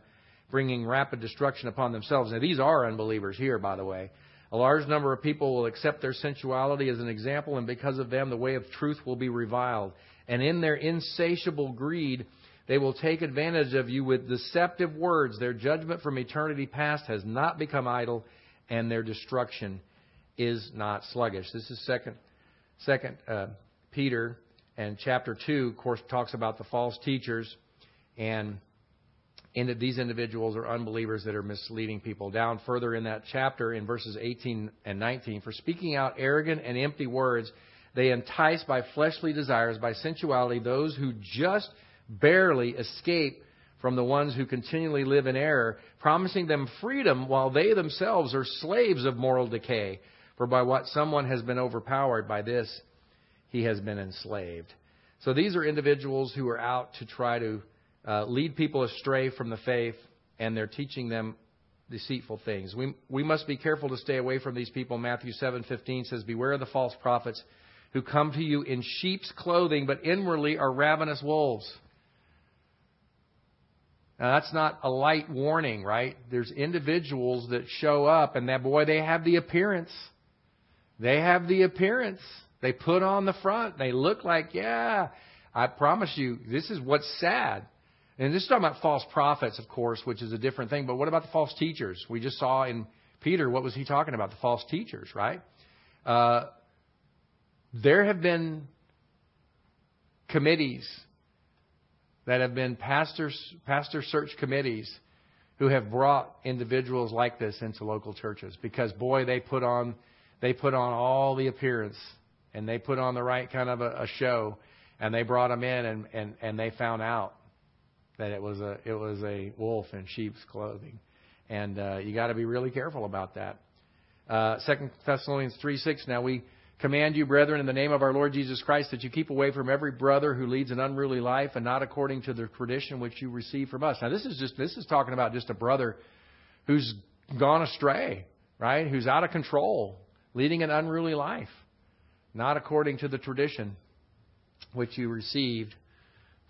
Speaker 1: bringing rapid destruction upon themselves. Now, these are unbelievers here, by the way. A large number of people will accept their sensuality as an example, and because of them, the way of truth will be reviled. And in their insatiable greed, they will take advantage of you with deceptive words. Their judgment from eternity past has not become idle, and their destruction is not sluggish. This is second, second uh, Peter, and chapter two, of course, talks about the false teachers, and and that these individuals are unbelievers that are misleading people. Down further in that chapter, in verses 18 and 19, for speaking out arrogant and empty words, they entice by fleshly desires, by sensuality, those who just barely escape from the ones who continually live in error, promising them freedom while they themselves are slaves of moral decay. For by what someone has been overpowered, by this he has been enslaved. So these are individuals who are out to try to uh, lead people astray from the faith, and they're teaching them deceitful things. We, we must be careful to stay away from these people. Matthew 7:15 says, "Beware of the false prophets who come to you in sheep's clothing, but inwardly are ravenous wolves." Now, that's not a light warning, right? There's individuals that show up, and that boy, they have the appearance. They have the appearance. They put on the front. They look like, yeah, I promise you, this is what's sad. And this is talking about false prophets, of course, which is a different thing. But what about the false teachers? We just saw in Peter, what was he talking about? The false teachers, right? Uh, there have been committees that have been pastors, pastor search committees who have brought individuals like this into local churches because boy, they put on they put on all the appearance and they put on the right kind of a, a show and they brought them in and, and, and they found out that it was a it was a wolf in sheep's clothing, and uh, you got to be really careful about that. Uh, Second Thessalonians three six. Now we command you, brethren, in the name of our Lord Jesus Christ, that you keep away from every brother who leads an unruly life and not according to the tradition which you receive from us. Now this is just this is talking about just a brother who's gone astray, right? Who's out of control, leading an unruly life, not according to the tradition which you received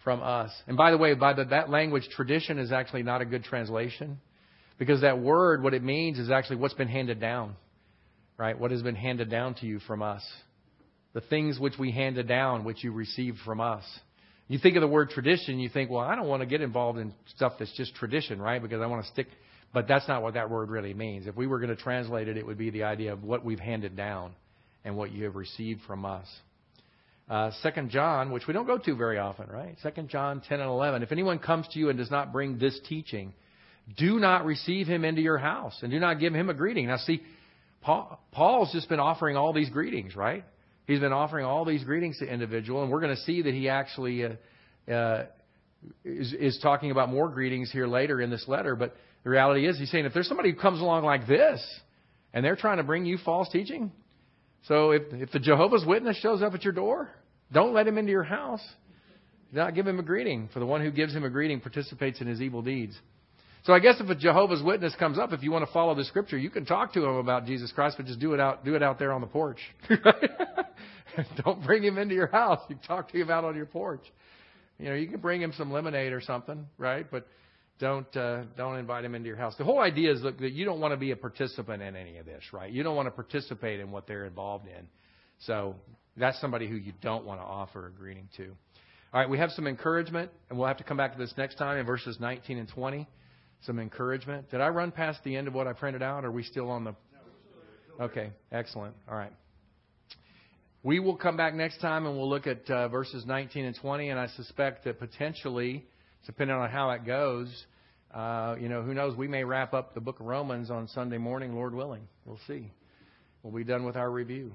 Speaker 1: from us. And by the way, by the, that language, tradition is actually not a good translation because that word, what it means is actually what's been handed down, right? What has been handed down to you from us. The things which we handed down, which you received from us. You think of the word tradition, you think, well, I don't want to get involved in stuff that's just tradition, right? Because I want to stick. But that's not what that word really means. If we were going to translate it, it would be the idea of what we've handed down and what you have received from us. Uh, John, which we don't go to very often, right? Second John 10 and 11. If anyone comes to you and does not bring this teaching, do not receive him into your house and do not give him a greeting. Now, see, Paul, Paul's just been offering all these greetings, right? He's been offering all these greetings to individual, and we're going to see that he actually uh, uh, is, is talking about more greetings here later in this letter. But the reality is, he's saying if there's somebody who comes along like this and they're trying to bring you false teaching, so if if the Jehovah's Witness shows up at your door, don't let him into your house. Do not give him a greeting, for the one who gives him a greeting participates in his evil deeds. So I guess if a Jehovah's Witness comes up, if you want to follow the Scripture, you can talk to him about Jesus Christ, but just do it out do it out there on the porch. Don't bring him into your house. You talk to him out on your porch. You know, you can bring him some lemonade or something, right? But don't uh, don't invite him into your house. The whole idea is look, that you don't want to be a participant in any of this, right? You don't want to participate in what they're involved in. So that's somebody who you don't want to offer a greeting to. All right, we have some encouragement, and we'll have to come back to this next time in verses 19 and 20. Some encouragement. Did I run past the end of what I printed out? Are we still on the? Okay, excellent. All right. We will come back next time and we'll look at uh, verses 19 and 20, and I suspect that potentially, depending on how it goes, uh, you know, who knows? We may wrap up the book of Romans on Sunday morning, Lord willing. We'll see. We'll be done with our review.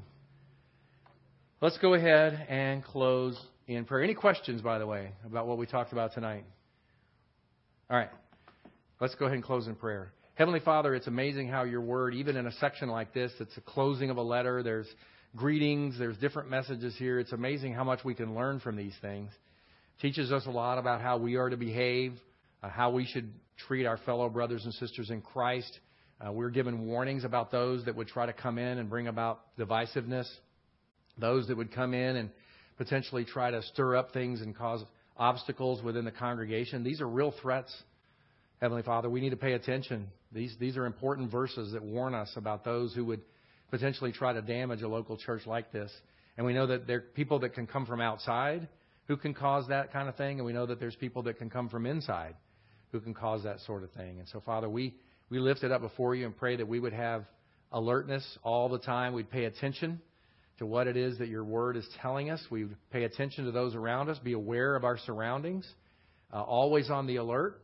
Speaker 1: Let's go ahead and close in prayer. Any questions, by the way, about what we talked about tonight? All right. Let's go ahead and close in prayer. Heavenly Father, it's amazing how your word, even in a section like this, it's a closing of a letter, there's greetings, there's different messages here. It's amazing how much we can learn from these things. Teaches us a lot about how we are to behave, uh, how we should treat our fellow brothers and sisters in Christ. Uh, we're given warnings about those that would try to come in and bring about divisiveness those that would come in and potentially try to stir up things and cause obstacles within the congregation. These are real threats, Heavenly Father. We need to pay attention. These, these are important verses that warn us about those who would potentially try to damage a local church like this. And we know that there are people that can come from outside who can cause that kind of thing, and we know that there's people that can come from inside who can cause that sort of thing. And so, Father, we, we lift it up before you and pray that we would have alertness all the time. We'd pay attention to what it is that your word is telling us. We pay attention to those around us, be aware of our surroundings, uh, always on the alert,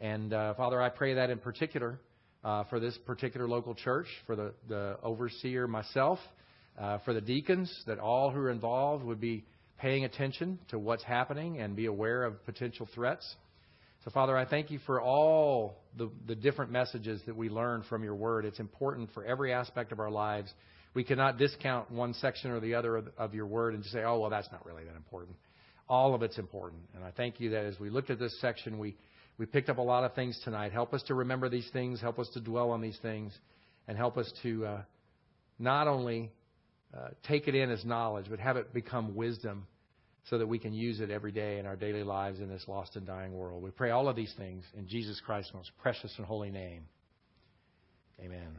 Speaker 1: And uh, Father, I pray that in particular uh, for this particular local church, for the, the overseer myself, uh, for the deacons, that all who are involved would be paying attention to what's happening and be aware of potential threats. So, Father, I thank you for all the, the different messages that we learn from your word. It's important for every aspect of our lives. We cannot discount one section or the other of, of your word and just say, oh, well, that's not really that important. All of it's important. And I thank you that as we looked at this section, we, we picked up a lot of things tonight. Help us to remember these things, help us to dwell on these things, and help us to uh, not only uh, take it in as knowledge, but have it become wisdom so that we can use it every day in our daily lives in this lost and dying world. We pray all of these things in Jesus Christ's most precious and holy name. Amen.